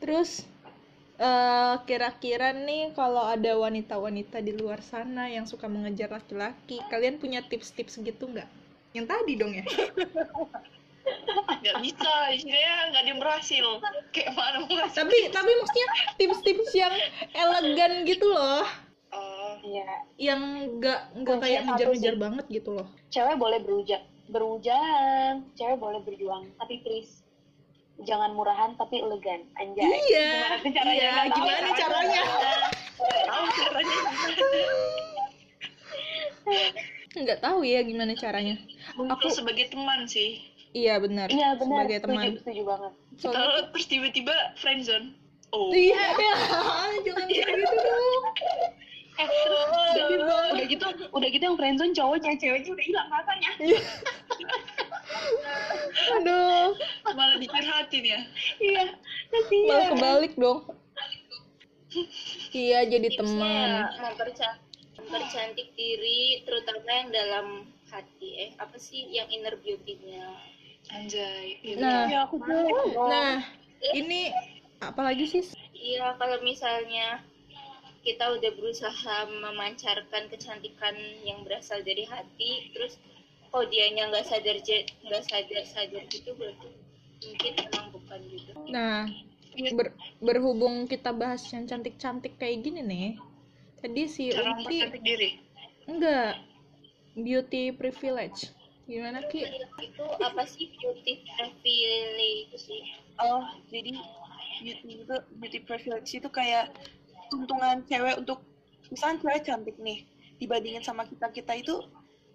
[SPEAKER 1] Terus eh kira-kira nih kalau ada wanita-wanita di luar sana yang suka mengejar laki-laki, kalian punya tips-tips gitu nggak? Yang tadi dong ya.
[SPEAKER 6] Nggak bisa. Istilahnya nggak yang berhasil. Kayak mana ngasih.
[SPEAKER 1] tapi tapi maksudnya tips-tips yang elegan gitu loh,
[SPEAKER 6] Oh,
[SPEAKER 3] Iya,
[SPEAKER 1] yang nggak nggak kayak ngejar-ngejar banget gitu loh.
[SPEAKER 3] cewek boleh berujang, berujang, cewek boleh berjuang, tapi please jangan murahan tapi elegan, anjay.
[SPEAKER 1] Iya,
[SPEAKER 3] Gimana caranya?
[SPEAKER 1] iya,
[SPEAKER 3] tahu
[SPEAKER 1] gimana caranya?
[SPEAKER 6] tahu caranya.
[SPEAKER 1] Nggak tahu ya gimana caranya.
[SPEAKER 6] Aku sebagai teman sih.
[SPEAKER 1] Iya benar.
[SPEAKER 3] Iya benar,
[SPEAKER 1] Sebagai
[SPEAKER 3] setuju,
[SPEAKER 1] teman.
[SPEAKER 3] setuju banget.
[SPEAKER 1] Soalnya
[SPEAKER 6] Tahu terus tiba-tiba friendzone. Oh.
[SPEAKER 1] Iya, ya, jangan kayak gitu dong.
[SPEAKER 3] Eh, udah, udah gitu, udah gitu yang friendzone cowoknya, ceweknya udah hilang rasanya.
[SPEAKER 1] Aduh,
[SPEAKER 6] Malah dicurhatin ya.
[SPEAKER 3] Iya, kasihan.
[SPEAKER 1] malah kebalik dong. Iya, jadi teman.
[SPEAKER 4] mempercantik, mempercantik diri, terutama yang dalam hati. Eh, apa sih yang inner beauty-nya?
[SPEAKER 6] Anjay.
[SPEAKER 1] Nah,
[SPEAKER 5] ya aku tuh
[SPEAKER 1] nah, ini apalagi sih?
[SPEAKER 4] Iya, kalau misalnya kita udah berusaha memancarkan kecantikan yang berasal dari hati, terus kok dianya nggak sadar je- nggak sadar sadar gitu berarti mungkin emang bukan gitu.
[SPEAKER 1] Nah, ber- berhubung kita bahas yang cantik-cantik kayak gini nih, tadi si
[SPEAKER 6] Cara mempercantik diri.
[SPEAKER 1] enggak beauty privilege. Gimana Ki?
[SPEAKER 4] Itu apa sih beauty privilege itu sih?
[SPEAKER 5] oh jadi beauty itu beauty privilege itu kayak keuntungan cewek untuk misalnya cewek cantik nih dibandingin sama kita kita itu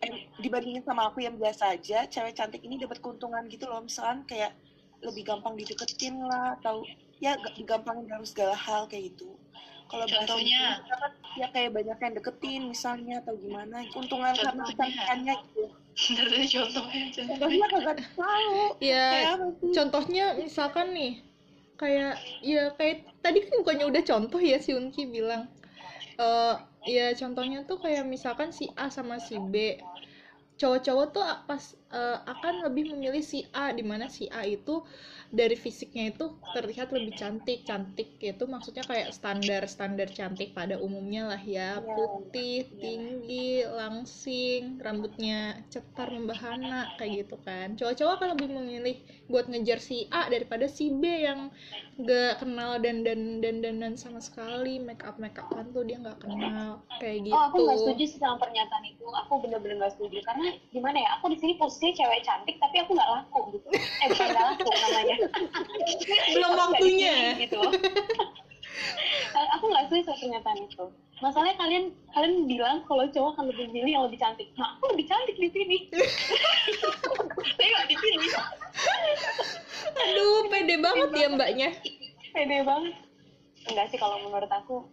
[SPEAKER 5] eh, dibandingin sama aku yang biasa aja cewek cantik ini dapat keuntungan gitu loh misalkan kayak lebih gampang dideketin lah atau ya ga- digampangin dalam segala hal kayak gitu kalau
[SPEAKER 6] Contohnya?
[SPEAKER 5] Kan ya kayak banyak yang deketin misalnya atau gimana keuntungan karena kecantikannya gitu
[SPEAKER 6] Dari contohnya. contohnya.
[SPEAKER 5] contohnya kagak tahu
[SPEAKER 1] Ya, contohnya misalkan nih kayak ya kayak tadi kan bukannya udah contoh ya si Unki bilang eh ya contohnya tuh kayak misalkan si A sama si B. Cowok-cowok tuh pas eh, akan lebih memilih si A di mana si A itu dari fisiknya itu terlihat lebih cantik cantik itu maksudnya kayak standar standar cantik pada umumnya lah ya
[SPEAKER 5] Iya,
[SPEAKER 1] putih tinggi langsing rambutnya cetar membahana kayak gitu kan cowok-cowok akan lebih memilih buat ngejar si A daripada si B yang gak kenal dan dan dan dan, dan sama sekali make up make upan tuh dia nggak kenal kayak gitu
[SPEAKER 3] Oh, aku nggak setuju sih sama pernyataan itu. Aku bener-bener nggak setuju karena gimana ya? Aku di sini posisinya cewek cantik, tapi aku nggak laku gitu. Eh bukan nggak laku namanya.
[SPEAKER 1] belum waktunya
[SPEAKER 3] gitu. Aku nggak setuju sama pernyataan itu masalahnya kalian kalian bilang kalau cowok akan lebih milih yang lebih cantik nah aku lebih cantik di sini
[SPEAKER 2] Saya nggak dipilih.
[SPEAKER 1] aduh pede banget ya mbaknya
[SPEAKER 3] pede banget enggak sih kalau menurut aku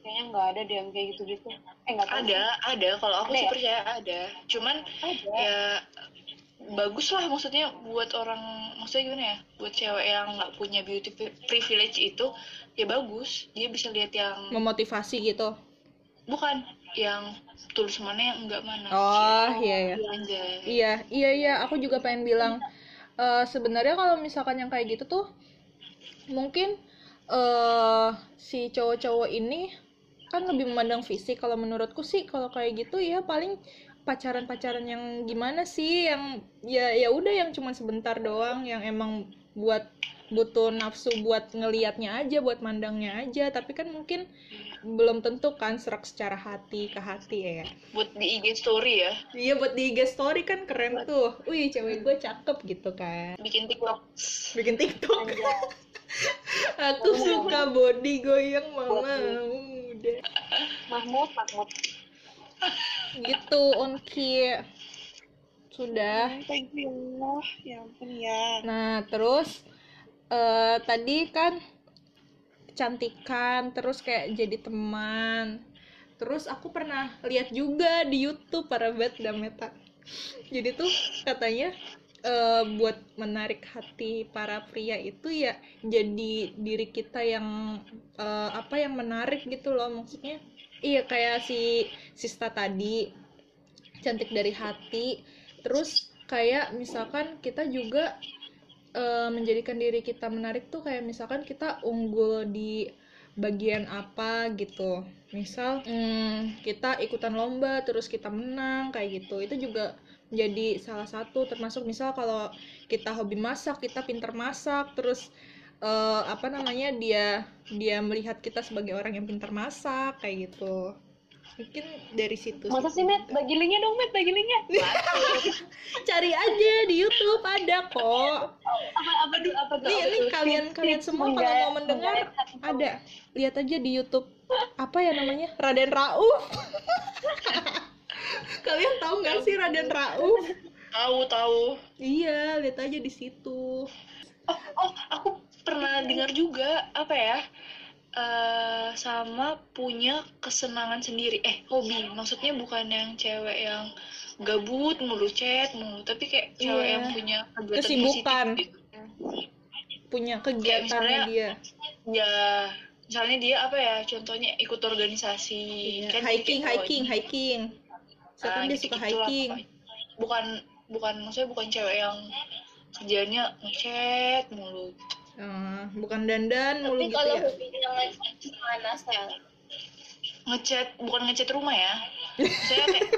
[SPEAKER 3] kayaknya nggak ada deh yang kayak gitu-gitu eh nggak
[SPEAKER 6] Ada, ada. Kalau aku
[SPEAKER 3] Ada
[SPEAKER 6] sih
[SPEAKER 3] ya?
[SPEAKER 6] percaya ada. Cuman
[SPEAKER 3] ada
[SPEAKER 6] ya bagus lah maksudnya buat orang maksudnya gimana ya buat cewek yang nggak punya beauty pri- privilege itu ya bagus. Dia bisa lihat yang
[SPEAKER 1] memotivasi gitu?
[SPEAKER 6] Bukan yang tulus mana yang enggak mana.
[SPEAKER 1] Oh iya iya. iya iya iya aku juga pengen bilang eh, sebenarnya kalau misalkan yang kayak gitu tuh mungkin eh si cowok-cowok ini kan lebih memandang fisik. Kalau menurutku sih kalau kayak gitu ya paling pacaran-pacaran yang gimana sih yang ya ya udah yang cuma sebentar doang yang emang buat butuh nafsu buat ngelihatnya aja buat mandangnya aja tapi kan mungkin belum tentu kan serak secara hati ke hati ya
[SPEAKER 6] buat di IG story ya
[SPEAKER 1] Iya buat di IG story kan keren tuh. Wih cewek gue cakep gitu kan.
[SPEAKER 6] bikin TikTok
[SPEAKER 1] Bikin TikTok. Aku suka body goyang mama. Udah.
[SPEAKER 3] Mahmud Mahmud
[SPEAKER 1] Gitu Onki. Sudah.
[SPEAKER 5] Thank you Allah. Ya ampun ya.
[SPEAKER 1] Nah terus eh tadi kan kecantikan terus kayak jadi teman. Terus aku pernah lihat juga di YouTube para bet Meta. Jadi tuh katanya eh, buat menarik hati para pria itu ya jadi diri kita yang eh, apa yang menarik gitu loh maksudnya. Iya kayak si Sista tadi cantik dari hati. Terus kayak misalkan kita juga eh, menjadikan diri kita menarik tuh kayak misalkan kita unggul di bagian apa gitu misal hmm, kita ikutan lomba terus kita menang kayak gitu itu juga jadi salah satu termasuk misal kalau kita hobi masak kita pinter masak terus eh, apa namanya dia dia melihat kita sebagai orang yang pinter masak kayak gitu. Mungkin dari situ
[SPEAKER 3] masa sih Met? Bagi linknya dong Met bagi linknya.
[SPEAKER 1] Cari aja di YouTube ada kok.
[SPEAKER 3] Apa apa tuh apa tuh
[SPEAKER 1] nih
[SPEAKER 3] apa
[SPEAKER 1] nih kalian
[SPEAKER 3] Tips-
[SPEAKER 1] kalian semua kalau mau mendengar ada. Lihat aja di YouTube. Apa ya namanya? Raden Rauf kalian tahu nggak sih Raden Rauf
[SPEAKER 6] tahu tahu.
[SPEAKER 1] Iya lihat aja di situ.
[SPEAKER 6] Oh oh aku pernah dengar juga apa ya eh sama punya kesenangan sendiri eh hobi maksudnya bukan yang cewek yang gabut mulu chat mulu tapi kayak cewek
[SPEAKER 1] Iya.
[SPEAKER 6] yang punya kegiatan
[SPEAKER 1] Kesibukan.
[SPEAKER 6] positif gitu.
[SPEAKER 1] punya kegiatannya
[SPEAKER 6] misalnya-
[SPEAKER 1] dia
[SPEAKER 6] ya misalnya dia apa ya contohnya ikut organisasi
[SPEAKER 1] Iya,
[SPEAKER 6] kan
[SPEAKER 1] hiking
[SPEAKER 6] kayak
[SPEAKER 1] hiking hiking
[SPEAKER 6] Ah,
[SPEAKER 1] Misalkan dia suka
[SPEAKER 6] gitu-gitu lah
[SPEAKER 1] hiking
[SPEAKER 6] pokoknya. bukan bukan maksudnya bukan cewek yang kerjanya ngechat mulu
[SPEAKER 1] Eh, bukan dandan mulu
[SPEAKER 4] Tapi
[SPEAKER 1] gitu
[SPEAKER 4] kalau
[SPEAKER 1] ya?
[SPEAKER 4] hobinya ngechat gimana sel?
[SPEAKER 6] ngechat bukan ngechat rumah ya? Saya kayak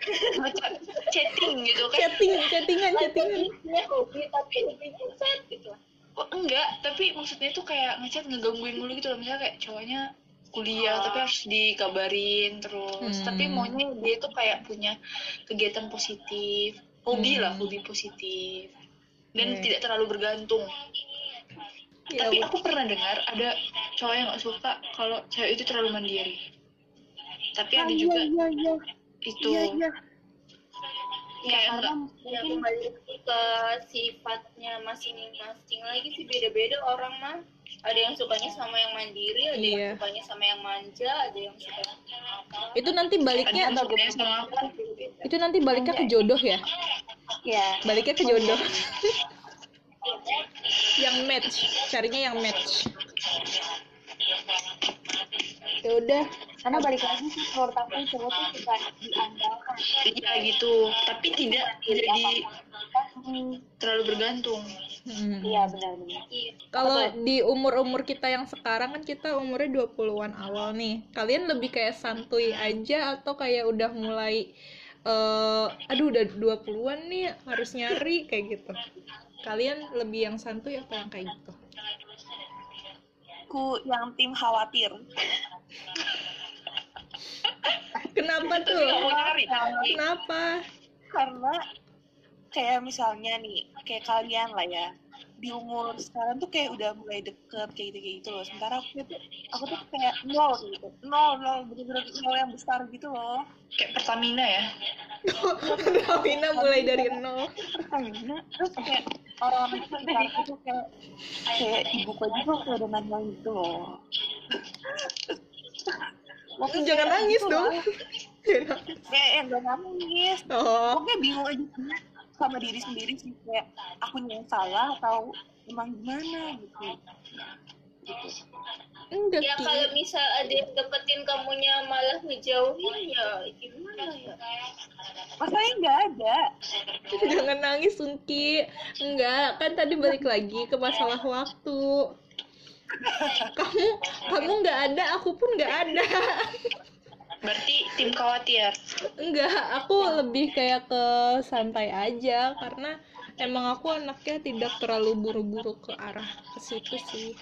[SPEAKER 6] ngechat chatting gitu kan?
[SPEAKER 1] Chatting chattingan chattingan.
[SPEAKER 4] Dia hobi tapi hobinya chat gitu.
[SPEAKER 6] oh, enggak? Tapi maksudnya tuh kayak ngechat ngegangguin mulu gitu loh. Misalnya kayak cowoknya kuliah tapi harus dikabarin terus.
[SPEAKER 1] Hmm.
[SPEAKER 6] tapi maunya dia tuh kayak punya kegiatan positif. Hobi lah
[SPEAKER 1] Hmm.
[SPEAKER 6] hobi positif. Dan
[SPEAKER 1] Oke.
[SPEAKER 6] tidak terlalu bergantung
[SPEAKER 1] Ya,
[SPEAKER 6] tapi aku pernah dengar ada cowok yang gak suka kalau cewek itu terlalu mandiri. Tapi ada juga
[SPEAKER 5] Iya iya.
[SPEAKER 6] itu.
[SPEAKER 5] Iya iya.
[SPEAKER 3] ya
[SPEAKER 6] kayak
[SPEAKER 3] karena
[SPEAKER 6] enggak
[SPEAKER 4] Ya
[SPEAKER 3] mungkin
[SPEAKER 4] kembali ke sifatnya masing-masing lagi sih beda-beda orang mah. Ada yang sukanya sama yang mandiri, ada
[SPEAKER 1] Iya.
[SPEAKER 4] yang sukanya sama yang manja, ada yang apa.
[SPEAKER 1] itu nanti
[SPEAKER 6] ada
[SPEAKER 1] baliknya
[SPEAKER 6] yang sukanya sama aku.
[SPEAKER 1] Itu nanti baliknya ke jodoh ya?
[SPEAKER 3] Ya
[SPEAKER 1] baliknya ke jodoh yang match carinya yang match ya udah
[SPEAKER 3] karena balik lagi sih menurut aku cowok tuh suka diandalkan
[SPEAKER 6] iya gitu tapi tidak
[SPEAKER 3] Jadi hmm,
[SPEAKER 6] terlalu bergantung
[SPEAKER 1] Hmm.
[SPEAKER 3] iya benar-benar
[SPEAKER 4] Iya.
[SPEAKER 1] Kalau di umur-umur kita yang sekarang kan kita umurnya 20-an awal nih. Kalian lebih kayak santuy aja atau kayak udah mulai eh aduh udah 20-an nih harus nyari kayak gitu. Kalian lebih yang santuy apa yang kayak gitu?
[SPEAKER 5] Ku yang tim khawatir.
[SPEAKER 1] Kenapa tuh? Kenapa?
[SPEAKER 5] Karena kayak misalnya nih, kayak kalian lah ya. Di umur sekarang tuh kayak udah mulai deket kayak gitu kayak gitu loh. Sementara aku tuh aku tuh kayak nol gitu. Nol nol bener-bener nol yang besar gitu loh.
[SPEAKER 6] Kayak Pertamina ya?
[SPEAKER 1] Ravina mulai dari nol.
[SPEAKER 5] Pertamina terus kayak orang-orang sekitar aku tuh kayak kayak ibuku aja tuh kayak udah nanya gitu loh. Waktu
[SPEAKER 1] jangan nangis
[SPEAKER 5] gitu
[SPEAKER 1] dong. Jangan.
[SPEAKER 5] kayak yang gak nangis.
[SPEAKER 1] Oh.
[SPEAKER 5] Pokoknya bingung aja sih sama diri sendiri sih kayak aku yang salah atau emang gimana gitu.
[SPEAKER 1] Enggak
[SPEAKER 4] ya kalau misal ada yang deketin kamunya malah ngejauhin ya gimana ya?
[SPEAKER 5] Masalahnya nggak ada.
[SPEAKER 1] Jangan nangis Unki enggak. Kan tadi balik lagi ke masalah waktu. Kamu kamu nggak ada aku pun nggak ada
[SPEAKER 6] berarti tim khawatir?
[SPEAKER 1] Enggak aku lebih kayak ke santai aja karena emang aku anaknya tidak terlalu buru-buru ke arah ke situ sih.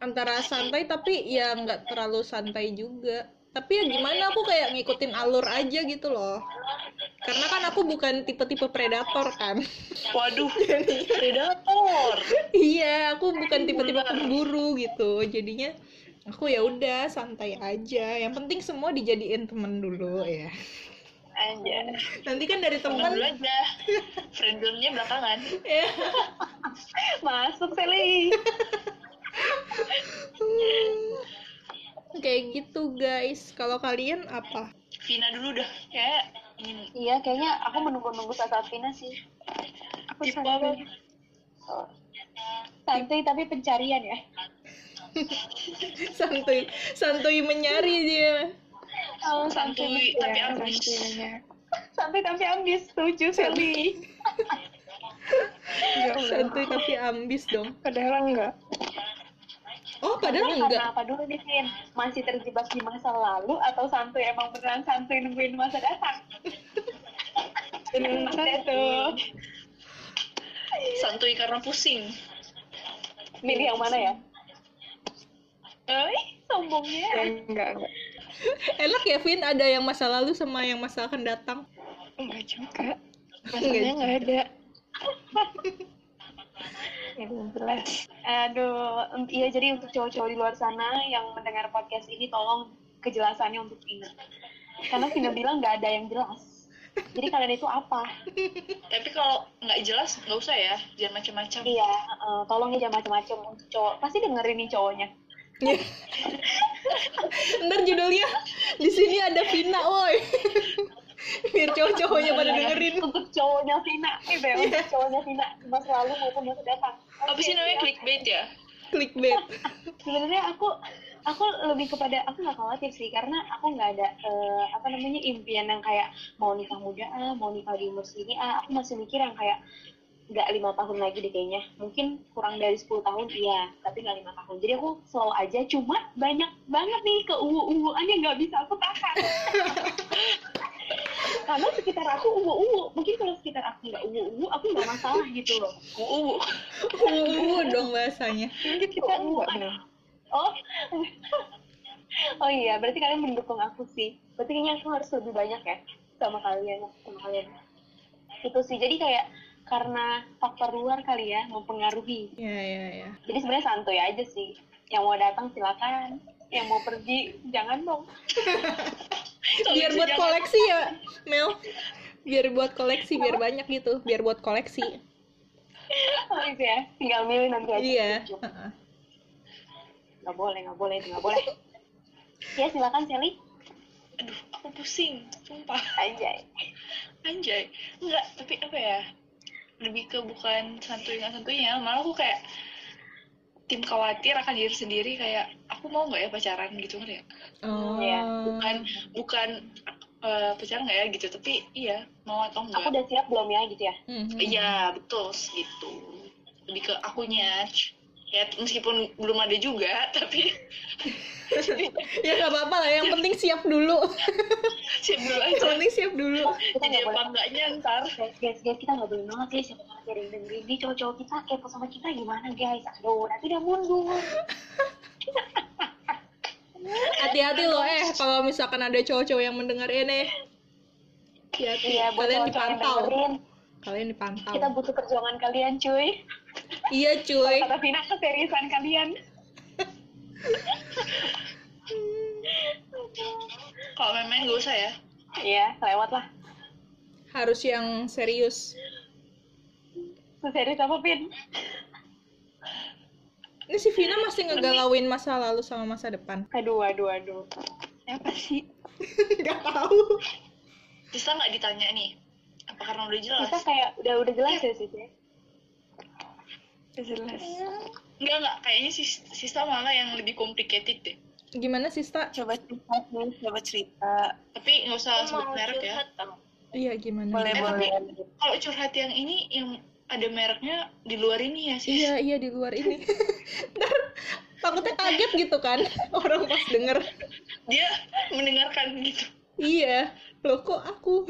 [SPEAKER 1] Antara santai tapi ya nggak terlalu santai juga. Tapi ya gimana aku kayak ngikutin alur aja gitu loh. Karena kan aku bukan tipe-tipe predator kan.
[SPEAKER 6] Waduh predator.
[SPEAKER 1] Iya aku bukan tipe-tipe pemburu gitu. Jadinya aku ya udah santai aja. Yang penting semua dijadiin temen dulu ya.
[SPEAKER 3] Aja
[SPEAKER 1] nanti kan dari
[SPEAKER 6] temen
[SPEAKER 1] temen
[SPEAKER 6] dulu aja. Friendzone-nya belakangan.
[SPEAKER 1] Ya
[SPEAKER 3] masuk Sally.
[SPEAKER 1] Kayak gitu guys. Kalau kalian apa?
[SPEAKER 6] Vina dulu dah. Kayak
[SPEAKER 3] iya kayaknya aku menunggu-nunggu saat saat Vina sih. Aku
[SPEAKER 6] tipe apa?
[SPEAKER 3] Oh. santai tapi pencarian ya
[SPEAKER 1] santuy santuy menyari dia.
[SPEAKER 3] Oh,
[SPEAKER 6] santuy. Tapi
[SPEAKER 3] ya,
[SPEAKER 6] ambis
[SPEAKER 3] santai tapi ambis. Setuju Sally
[SPEAKER 1] santuy tapi ambis dong.
[SPEAKER 2] Padahal enggak.
[SPEAKER 1] oh padahal
[SPEAKER 3] Santuy
[SPEAKER 1] enggak.
[SPEAKER 3] karena apa dulu nih Vin? Masih terjebak di masa lalu atau santuy emang beneran santuy nungguin masa datang?
[SPEAKER 2] Dan
[SPEAKER 3] tuh
[SPEAKER 6] santuy karena pusing.
[SPEAKER 3] Milih yang mana ya Eh, sombongnya
[SPEAKER 2] enggak enggak.
[SPEAKER 1] enak ya Vin ada yang masa lalu sama yang masa akan datang
[SPEAKER 2] Enggak juga. Masalahnya enggak ada. Ya jelas.
[SPEAKER 3] Aduh, em, iya jadi untuk cowok-cowok di luar sana yang mendengar podcast ini tolong kejelasannya untuk Vina. Karena Vina bilang nggak ada yang jelas. Jadi kalian itu apa?
[SPEAKER 6] tapi kalau nggak jelas nggak usah ya jangan macam-macam
[SPEAKER 3] Iya, eh, tolong ya jangan macam-macam untuk cowok. Pasti dengerin nih cowoknya.
[SPEAKER 1] ntar judulnya di sini ada Vina woi. Biar cowok-cowoknya pada dengerin.
[SPEAKER 3] Untuk cowoknya Vina, gitu ya, untuk cowoknya Vina. Masa lalu maupun masa datang.
[SPEAKER 6] apa sih namanya?
[SPEAKER 3] ya.
[SPEAKER 6] clickbait ya?
[SPEAKER 1] Clickbait.
[SPEAKER 3] Sebenarnya aku aku lebih kepada aku nggak khawatir sih karena aku nggak ada eh, apa namanya impian yang kayak mau nikah muda ah mau nikah di umur segini ah aku masih mikir yang kayak nggak lima tahun lagi deh kayaknya. Mungkin kurang dari 10 tahun iya tapi nggak lima tahun. Jadi aku slow aja cuma banyak banget nih keuwu-uwuan yang nggak bisa aku tahan. Karena sekitar aku uwu-uwu. Mungkin kalau sekitar aku nggak uwu-uwu aku nggak masalah gitu loh.
[SPEAKER 6] Uh
[SPEAKER 1] uh dong bahasanya.
[SPEAKER 2] Mungkin kita enggak benar.
[SPEAKER 3] Oh, oh iya, berarti kalian mendukung aku sih. Berarti kayaknya aku harus lebih banyak ya sama kalian, sama kalian. Itu sih, jadi kayak karena faktor luar kali ya mempengaruhi.
[SPEAKER 1] ya ya ya
[SPEAKER 3] Jadi sebenarnya santuy aja sih. Yang mau datang silakan, yang mau pergi jangan dong.
[SPEAKER 1] biar buat koleksi ya Mel biar buat koleksi biar banyak gitu biar buat koleksi
[SPEAKER 3] Oh itu ya, tinggal milih nanti aja.
[SPEAKER 1] iya.
[SPEAKER 3] Nggak boleh, nggak boleh, nggak boleh. Ya silakan Sally.
[SPEAKER 6] aduh aku pusing sumpah
[SPEAKER 3] Anjay.
[SPEAKER 6] anjay enggak tapi apa ya lebih ke bukan santuy nggak santuйnya malah aku kayak tim khawatir akan diri sendiri kayak aku mau nggak ya pacaran gitu kan ya
[SPEAKER 1] oh
[SPEAKER 3] Iya.
[SPEAKER 6] bukan bukan eh, pacaran nggak ya gitu tapi iya mau atau
[SPEAKER 3] Aku
[SPEAKER 6] enggak
[SPEAKER 3] udah siap belum ya gitu ya?
[SPEAKER 1] Mhm.
[SPEAKER 6] iya betul gitu lebih ke akunya ya meskipun belum ada juga tapi
[SPEAKER 1] ya nggak apa-apa lah. Yang penting siap dulu.
[SPEAKER 6] Siap dulu
[SPEAKER 1] yang
[SPEAKER 6] aja
[SPEAKER 1] penting siap dulu.
[SPEAKER 3] Kita
[SPEAKER 6] jadi
[SPEAKER 3] nggak
[SPEAKER 6] apa enggaknya ntar.
[SPEAKER 3] Guys, guys, guys, kita nggak boleh nolak guys. Siapa tahu nanti ada yang dengerin. Nih cowok-cowok kita kepo sama kita gimana guys? Aduh, nanti udah mundur.
[SPEAKER 1] hati-hati loh eh kalau misalkan ada cowok-cowok yang mendengar ini. Hati-hati.
[SPEAKER 3] Iya,
[SPEAKER 1] kalian
[SPEAKER 3] yang
[SPEAKER 1] dipantau. kalian dipantau.
[SPEAKER 3] Kita butuh perjuangan kalian cuy.
[SPEAKER 1] Iya cuy
[SPEAKER 3] Kata Vina keseriusan kalian.
[SPEAKER 6] Kalau main-main gak usah ya.
[SPEAKER 3] Iya, lewat lah.
[SPEAKER 1] harus yang serius
[SPEAKER 3] Serius apa, Vin?
[SPEAKER 1] ini si Vina masih ngegalauin masa lalu sama masa depan
[SPEAKER 3] Aduh, aduh, aduh.
[SPEAKER 5] Apa sih?
[SPEAKER 1] nggak tahu
[SPEAKER 6] Sista nggak ditanya nih. Apa karena udah jelas?
[SPEAKER 3] Kita kayak udah udah jelas ya sih, Cek?
[SPEAKER 5] Jelas.
[SPEAKER 6] Enggak, enggak. Kayaknya sis- Sista malah yang lebih complicated deh.
[SPEAKER 1] gimana Sista
[SPEAKER 5] Coba cerita, coba cerita.
[SPEAKER 6] Tapi nggak usah sebut
[SPEAKER 4] mau
[SPEAKER 6] merek ya.
[SPEAKER 4] curhat tau.
[SPEAKER 1] iya gimana
[SPEAKER 5] Boleh,
[SPEAKER 6] Eh, tapi
[SPEAKER 5] boleh.
[SPEAKER 6] kalau curhat yang ini, yang ada mereknya di luar ini ya sih.
[SPEAKER 1] iya iya di luar ini Ntar takutnya kaget gitu kan orang pas denger
[SPEAKER 6] Dia mendengarkan gitu.
[SPEAKER 1] iya loh kok aku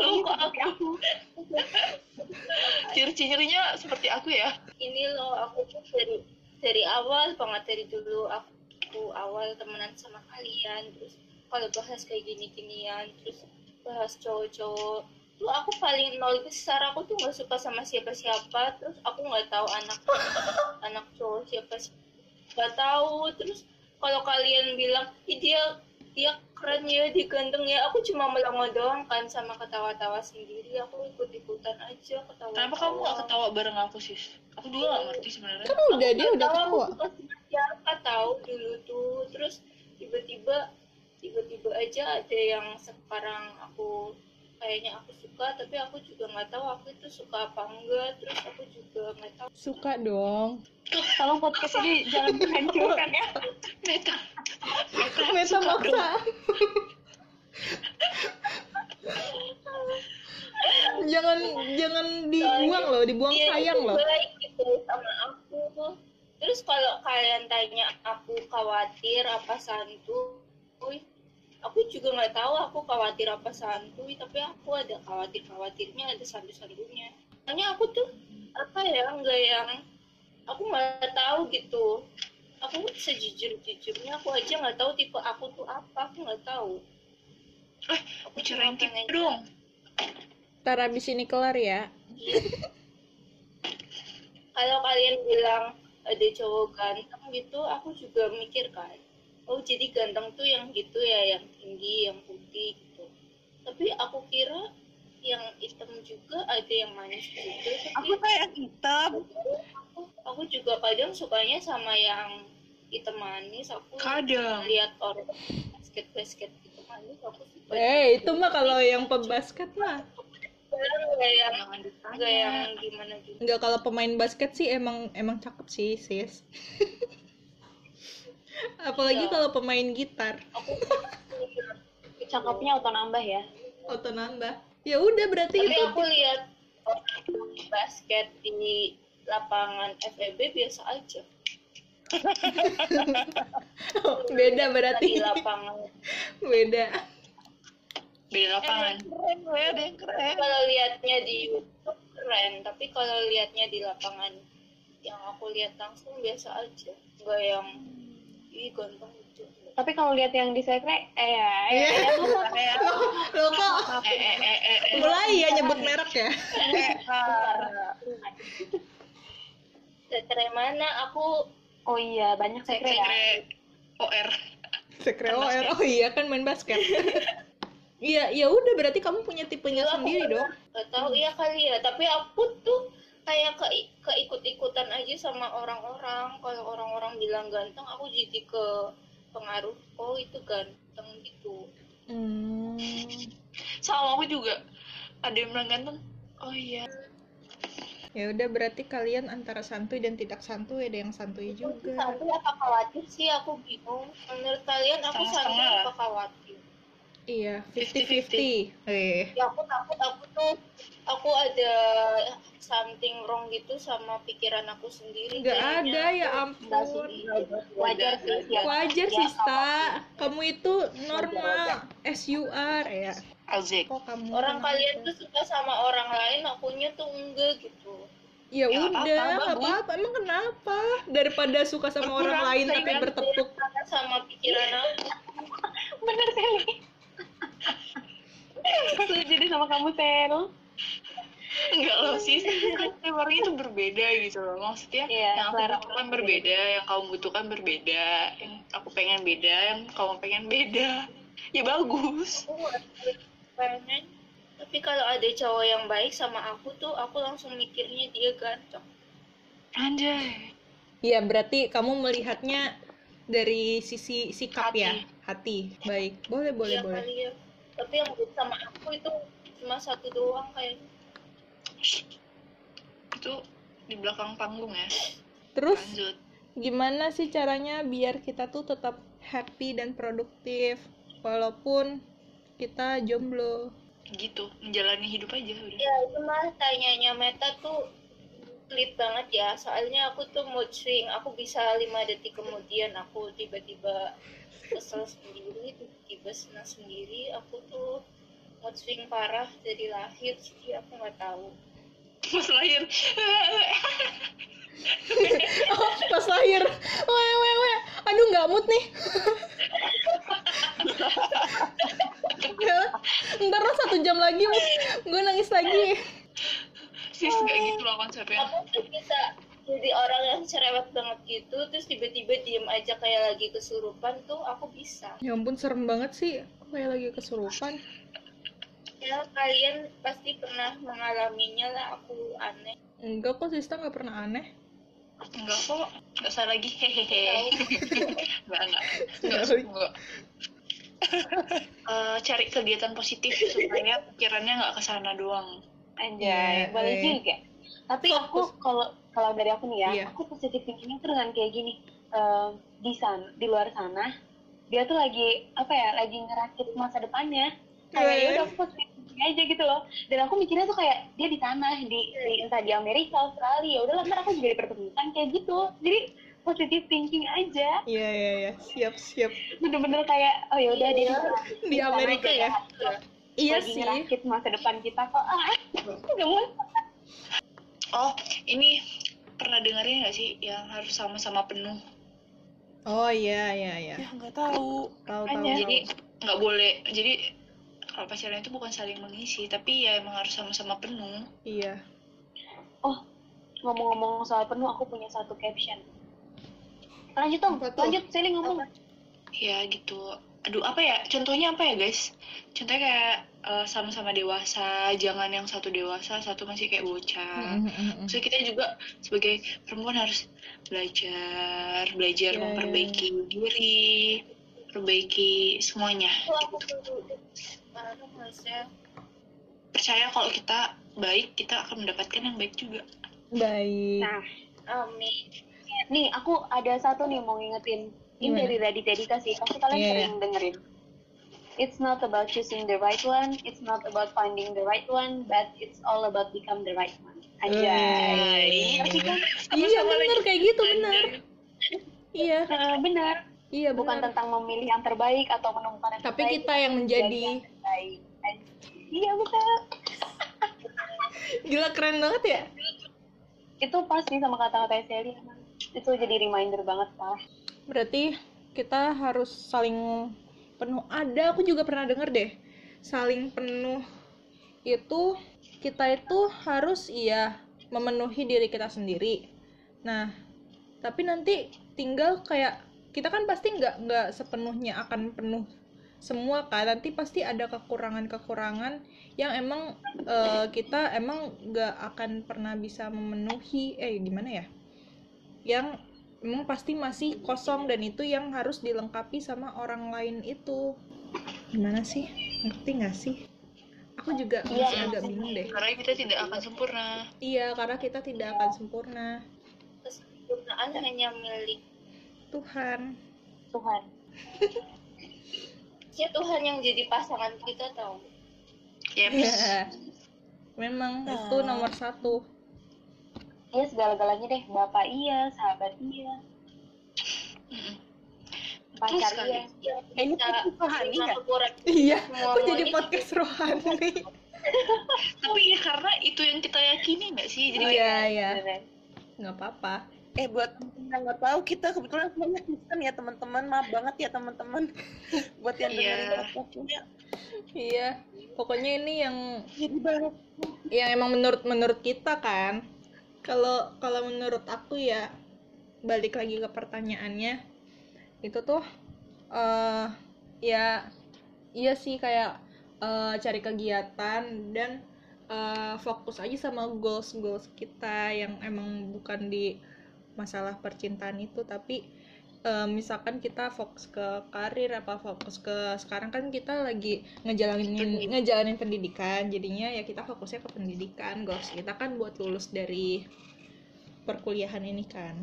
[SPEAKER 6] Loh, kok aku? Ciri-cirinya seperti aku ya.
[SPEAKER 4] ini loh aku tuh dari dari awal banget dari dulu aku, aku awal temenan sama kalian terus kalau bahas kayak gini-ginian terus bahas cowok-cowok tuh aku paling nol besar aku tuh nggak suka sama siapa-siapa terus aku nggak tahu anak anak cowok siapa nggak tahu terus kalau kalian bilang "Ih, dia dia keren ya dia ganteng ya aku cuma melongo doang kan sama ketawa-tawa sendiri aku ikut-ikutan aja ketawa
[SPEAKER 6] Kenapa kamu gak ketawa bareng aku sis? Aku juga gak ngerti sebenarnya.
[SPEAKER 1] kan udah dia udah
[SPEAKER 4] tahu
[SPEAKER 1] tahu
[SPEAKER 4] aku siapa tahu dulu tuh terus tiba-tiba tiba-tiba aja ada yang sekarang aku kayaknya aku suka tapi aku juga nggak tahu aku itu suka apa enggak terus aku juga nggak tahu
[SPEAKER 1] suka dong
[SPEAKER 3] Tolong podcast ini jangan dihancurkan ya.
[SPEAKER 6] Meta.
[SPEAKER 1] meta maksa jangan jangan dibuang loh dibuang
[SPEAKER 4] Dia
[SPEAKER 1] sayang
[SPEAKER 4] itu
[SPEAKER 1] loh.
[SPEAKER 4] baik gitu sama aku. Terus kalau kalian tanya aku khawatir apa santuy aku juga nggak tahu aku khawatir apa santuy tapi aku ada khawatir khawatirnya ada santu santunya hanya aku tuh apa ya nggak yang aku nggak tahu gitu. Aku sejujur jujurnya aku aja nggak tahu tipe aku tuh apa aku nggak tahu.
[SPEAKER 6] Eh, bicarain tipe dong.
[SPEAKER 1] Ntar abis ini kelar ya.
[SPEAKER 4] Kalau kalian bilang ada cowok ganteng gitu aku juga mikir kan. Oh jadi ganteng tuh yang gitu ya yang tinggi yang putih gitu. Tapi aku kira yang hitam juga ada yang manis juga
[SPEAKER 5] Aku
[SPEAKER 4] tapi
[SPEAKER 5] kayak hitam.
[SPEAKER 4] aku, aku juga kadang sukanya sama yang hitam manis. Aku
[SPEAKER 6] Kadang.
[SPEAKER 4] lihat orang basket basket gitu manis aku suka
[SPEAKER 1] eh itu mah kalau yang pebasket mah
[SPEAKER 4] kadang nggak yang nggak yang gimana gitu.
[SPEAKER 1] Enggak kalau pemain basket sih emang emang cakep sih sis. Apalagi
[SPEAKER 4] Iya.
[SPEAKER 1] kalau pemain gitar.
[SPEAKER 4] Aku
[SPEAKER 3] Cakepnya auto nambah ya.
[SPEAKER 1] auto nambah. Ya udah berarti
[SPEAKER 4] tapi
[SPEAKER 1] itu.
[SPEAKER 4] aku lihat basket di lapangan FEB biasa aja.
[SPEAKER 1] Beda
[SPEAKER 4] di
[SPEAKER 1] berarti
[SPEAKER 4] lapangan.
[SPEAKER 1] Beda
[SPEAKER 6] Di lapangan.
[SPEAKER 5] Keren, gue ada yang keren.
[SPEAKER 4] kalau lihatnya di YouTube keren. Tapi kalau lihatnya di lapangan yang aku lihat langsung biasa aja. Nggak yang ih ganteng gitu.
[SPEAKER 3] Tapi kalau lihat yang di sekre, eh ya, ya,
[SPEAKER 1] Iya.
[SPEAKER 3] ya,
[SPEAKER 1] lo kok
[SPEAKER 6] Eh, eh, eh, eh, eh.
[SPEAKER 1] mulai ya nyebut merek ya.
[SPEAKER 5] Eh,
[SPEAKER 4] sekre mana? Aku
[SPEAKER 3] Oh iya, banyak sekre ya.
[SPEAKER 6] Sekre OR.
[SPEAKER 1] Sekre OR oh iya kan main basket iya ya udah berarti kamu punya tipenya
[SPEAKER 4] aku
[SPEAKER 1] sendiri dong
[SPEAKER 4] tahu iya kali ya tapi aku tuh kayak ke keikut-ikutan aja sama orang-orang kalau orang-orang bilang ganteng aku jadi ke pengaruh oh itu ganteng gitu
[SPEAKER 1] hmm.
[SPEAKER 6] Sama aku juga. Ada yang bilang ganteng. Oh iya.
[SPEAKER 1] ya udah berarti kalian antara santuy dan tidak santuy ada yang santuy juga
[SPEAKER 4] santuy apa khawatir sih aku bingung menurut kalian aku santuy apa khawatir
[SPEAKER 1] iya 50-50 eh
[SPEAKER 4] ya aku takut aku tuh aku ada something wrong gitu sama pikiran aku sendiri
[SPEAKER 1] nggak
[SPEAKER 4] kayaknya.
[SPEAKER 1] ada ya ampun
[SPEAKER 3] sih, wajar sih. Ya.
[SPEAKER 1] wajar
[SPEAKER 3] Ya,
[SPEAKER 1] sih sta kamu itu normal as you are ya
[SPEAKER 6] Alzik.
[SPEAKER 1] kok kamu
[SPEAKER 4] orang
[SPEAKER 1] kenapa?
[SPEAKER 4] kalian tuh suka sama orang lain akunya tuh enggak gitu
[SPEAKER 1] ya,
[SPEAKER 6] Ya,
[SPEAKER 1] udah
[SPEAKER 6] bagus.
[SPEAKER 1] apa-apa emang kenapa daripada suka sama orang
[SPEAKER 6] Berkurang
[SPEAKER 1] lain tapi bertepuk
[SPEAKER 4] sama pikiran aku
[SPEAKER 3] Bener Sally. Setuju deh sama kamu, Sel.
[SPEAKER 6] enggak loh sis kan tiap orang itu berbeda gitu loh. Maksudnya
[SPEAKER 3] Iya,
[SPEAKER 6] yang aku butuhkan berbeda. yang kamu butuhkan berbeda yang aku pengen beda yang kamu pengen beda. Ya bagus.
[SPEAKER 4] Pengen tapi kalau ada cowok yang baik sama aku tuh aku langsung mikirnya dia ganteng.
[SPEAKER 6] Anjay.
[SPEAKER 1] Iya, berarti kamu melihatnya dari sisi sikap
[SPEAKER 6] Hati.
[SPEAKER 1] ya, hati. Baik, boleh, boleh,
[SPEAKER 4] iya
[SPEAKER 1] boleh.
[SPEAKER 4] kali ya tapi yang baik sama aku itu cuma satu doang kayaknya
[SPEAKER 6] itu di belakang panggung ya?
[SPEAKER 1] Terus
[SPEAKER 6] lanjut.
[SPEAKER 1] gimana sih caranya biar kita tuh tetap happy dan produktif walaupun kita jomblo?
[SPEAKER 6] gitu menjalani hidup aja udah.
[SPEAKER 4] Ya itu mah tanyanya Meta tuh pelit banget ya. Soalnya aku tuh mood swing. Aku bisa lima detik kemudian aku tiba-tiba kesel sendiri tiba-tiba senang sendiri aku tuh mood swing parah dari lahir jadi aku nggak tahu.
[SPEAKER 6] Pas lahir.
[SPEAKER 1] Oh, pas lahir, weh, weh, weh, aduh nggak mood nih. Ntar lah satu jam lagi gue nangis lagi.
[SPEAKER 6] sis nggak gitu loh konsepnya.
[SPEAKER 4] Aku tuh bisa jadi orang yang cerewet banget gitu terus tiba-tiba diem aja kayak lagi kesurupan tuh aku bisa.
[SPEAKER 1] Ya ampun serem banget sih, kayak lagi kesurupan.
[SPEAKER 4] ya kalian pasti pernah mengalaminya lah aku aneh.
[SPEAKER 1] Enggak kok Sista nggak pernah aneh.
[SPEAKER 6] enggak kok enggak usah lagi. Hehehe enggak enggak enggak enggak Eh, cari kegiatan positif supaya pikirannya nggak ke sana doang.
[SPEAKER 3] Anjay, boleh
[SPEAKER 1] eh.
[SPEAKER 3] juga. Tapi aku kalau kalau dari aku nih ya,
[SPEAKER 1] Iya.
[SPEAKER 3] aku positif thinking tuh dengan kayak gini. eh, di sana, di luar sana, dia tuh lagi apa ya, lagi ngerakit masa depannya. Kayak
[SPEAKER 1] Iya,
[SPEAKER 3] ya
[SPEAKER 1] iya.
[SPEAKER 3] udah aku positif thinking aja gitu loh. Dan aku mikirnya tuh kayak dia di tanah, di, di entah di Amerika, Australia, udah ntar aku juga dipertemukan kayak gitu. Jadi positif thinking aja.
[SPEAKER 1] Iya iya iya, siap siap.
[SPEAKER 3] Bener-bener kayak oh ya udah dia di,
[SPEAKER 1] Di
[SPEAKER 3] sana
[SPEAKER 1] Amerika ya? Iya
[SPEAKER 3] lagi
[SPEAKER 1] sih.
[SPEAKER 3] ngerakit masa depan kita kok. Ah, gak mau.
[SPEAKER 6] Oh ini pernah dengerin nggak sih yang harus sama-sama penuh
[SPEAKER 1] Oh iya iya iya.
[SPEAKER 5] ya nggak tahu
[SPEAKER 1] Tahu tahu.
[SPEAKER 6] Jadi nggak boleh jadi kalau pacaran itu bukan saling mengisi tapi ya emang harus sama-sama penuh
[SPEAKER 1] Iya.
[SPEAKER 3] Oh, ngomong-ngomong soal penuh, aku punya satu caption. Lanjut dong, lanjut, Sally ngomong.
[SPEAKER 6] ya gitu aduh apa ya contohnya apa ya guys contohnya kayak eh, sama-sama dewasa jangan yang satu dewasa satu masih kayak bocah
[SPEAKER 1] Mm, mm, mm, mm.
[SPEAKER 6] Maksudnya kita juga sebagai perempuan harus belajar, belajar
[SPEAKER 1] Ya,
[SPEAKER 6] memperbaiki diri, perbaiki semuanya.
[SPEAKER 4] Itu aku tuh baru harusnya
[SPEAKER 6] Percaya kalau kita baik, kita akan mendapatkan yang baik juga.
[SPEAKER 1] Baik.
[SPEAKER 3] Nah,
[SPEAKER 4] amin
[SPEAKER 3] nih aku ada satu nih mau ngingetin. Ini
[SPEAKER 1] Gimana?
[SPEAKER 3] dari Raditya Dika sih, pasti kalian
[SPEAKER 1] Iya,
[SPEAKER 3] sering dengerin. It's not about choosing the right one, it's not about finding the right one, but it's all about become the right one. Ngerti kan?
[SPEAKER 1] Iya bener kayak gitu bener. Iya.
[SPEAKER 3] Eh, benar.
[SPEAKER 1] Iya
[SPEAKER 3] Bukan
[SPEAKER 1] benar.
[SPEAKER 3] tentang memilih yang terbaik atau menemukan yang
[SPEAKER 1] Tapi
[SPEAKER 3] terbaik.
[SPEAKER 1] kita yang menjadi
[SPEAKER 3] yang terbaik. Iya betul.
[SPEAKER 1] gila keren banget ya.
[SPEAKER 3] itu pas sih sama kata-kata Sally emang itu jadi reminder banget lah
[SPEAKER 1] Berarti kita harus saling penuh. Ada aku juga pernah denger deh. Saling penuh itu kita itu harus iya memenuhi diri kita sendiri. Nah, tapi nanti tinggal kayak kita kan pasti nggak nggak sepenuhnya akan penuh semua kan nanti pasti ada kekurangan-kekurangan yang emang eh, kita emang nggak akan pernah bisa memenuhi eh gimana ya yang emang pasti masih kosong dan itu yang harus dilengkapi sama orang lain itu. Gimana sih? Ngerti nggak sih? Aku juga
[SPEAKER 3] Iya,
[SPEAKER 1] masih agak bingung deh.
[SPEAKER 6] Karena kita tidak akan sempurna.
[SPEAKER 1] iya karena kita tidak akan sempurna.
[SPEAKER 4] Kesempurnaan hanya milik
[SPEAKER 1] Tuhan.
[SPEAKER 3] Tuhan.
[SPEAKER 4] Ya Tuhan yang jadi pasangan kita tahu
[SPEAKER 6] Yep.
[SPEAKER 1] memang itu nomor satu
[SPEAKER 3] Iya segala-galanya deh. Bapak iya sahabat iya. Pacar iya.
[SPEAKER 4] ya,
[SPEAKER 5] Eh, ini
[SPEAKER 4] bisa
[SPEAKER 5] podcast rohani nggak?
[SPEAKER 4] kekurangan
[SPEAKER 1] iya aku jadi podcast rohani.
[SPEAKER 6] Tapi ya karena itu yang kita yakini nggak sih? Jadi kayak
[SPEAKER 1] iya iya.
[SPEAKER 3] Bener.
[SPEAKER 1] nggak apa-apa.
[SPEAKER 5] Eh buat yang nggak tahu kita kebetulan semuanya Kristen ya teman-teman. Maaf banget ya teman-teman. Buat yang
[SPEAKER 6] Iya.
[SPEAKER 5] dengerin podcastnya
[SPEAKER 1] iya. Pokoknya ini yang
[SPEAKER 5] jadi banget.
[SPEAKER 1] yang emang menurut menurut kita kan kalau kalau menurut aku ya balik lagi ke pertanyaannya itu tuh eh ya iya sih kayak eh, cari kegiatan dan eh, fokus aja sama goals goals kita yang emang bukan di masalah percintaan itu tapi eh, misalkan kita fokus ke karir apa fokus ke sekarang kan kita lagi ngejalanin ngejalanin pendidikan jadinya ya kita fokusnya ke pendidikan goals kita kan buat lulus dari perkuliahan ini kan.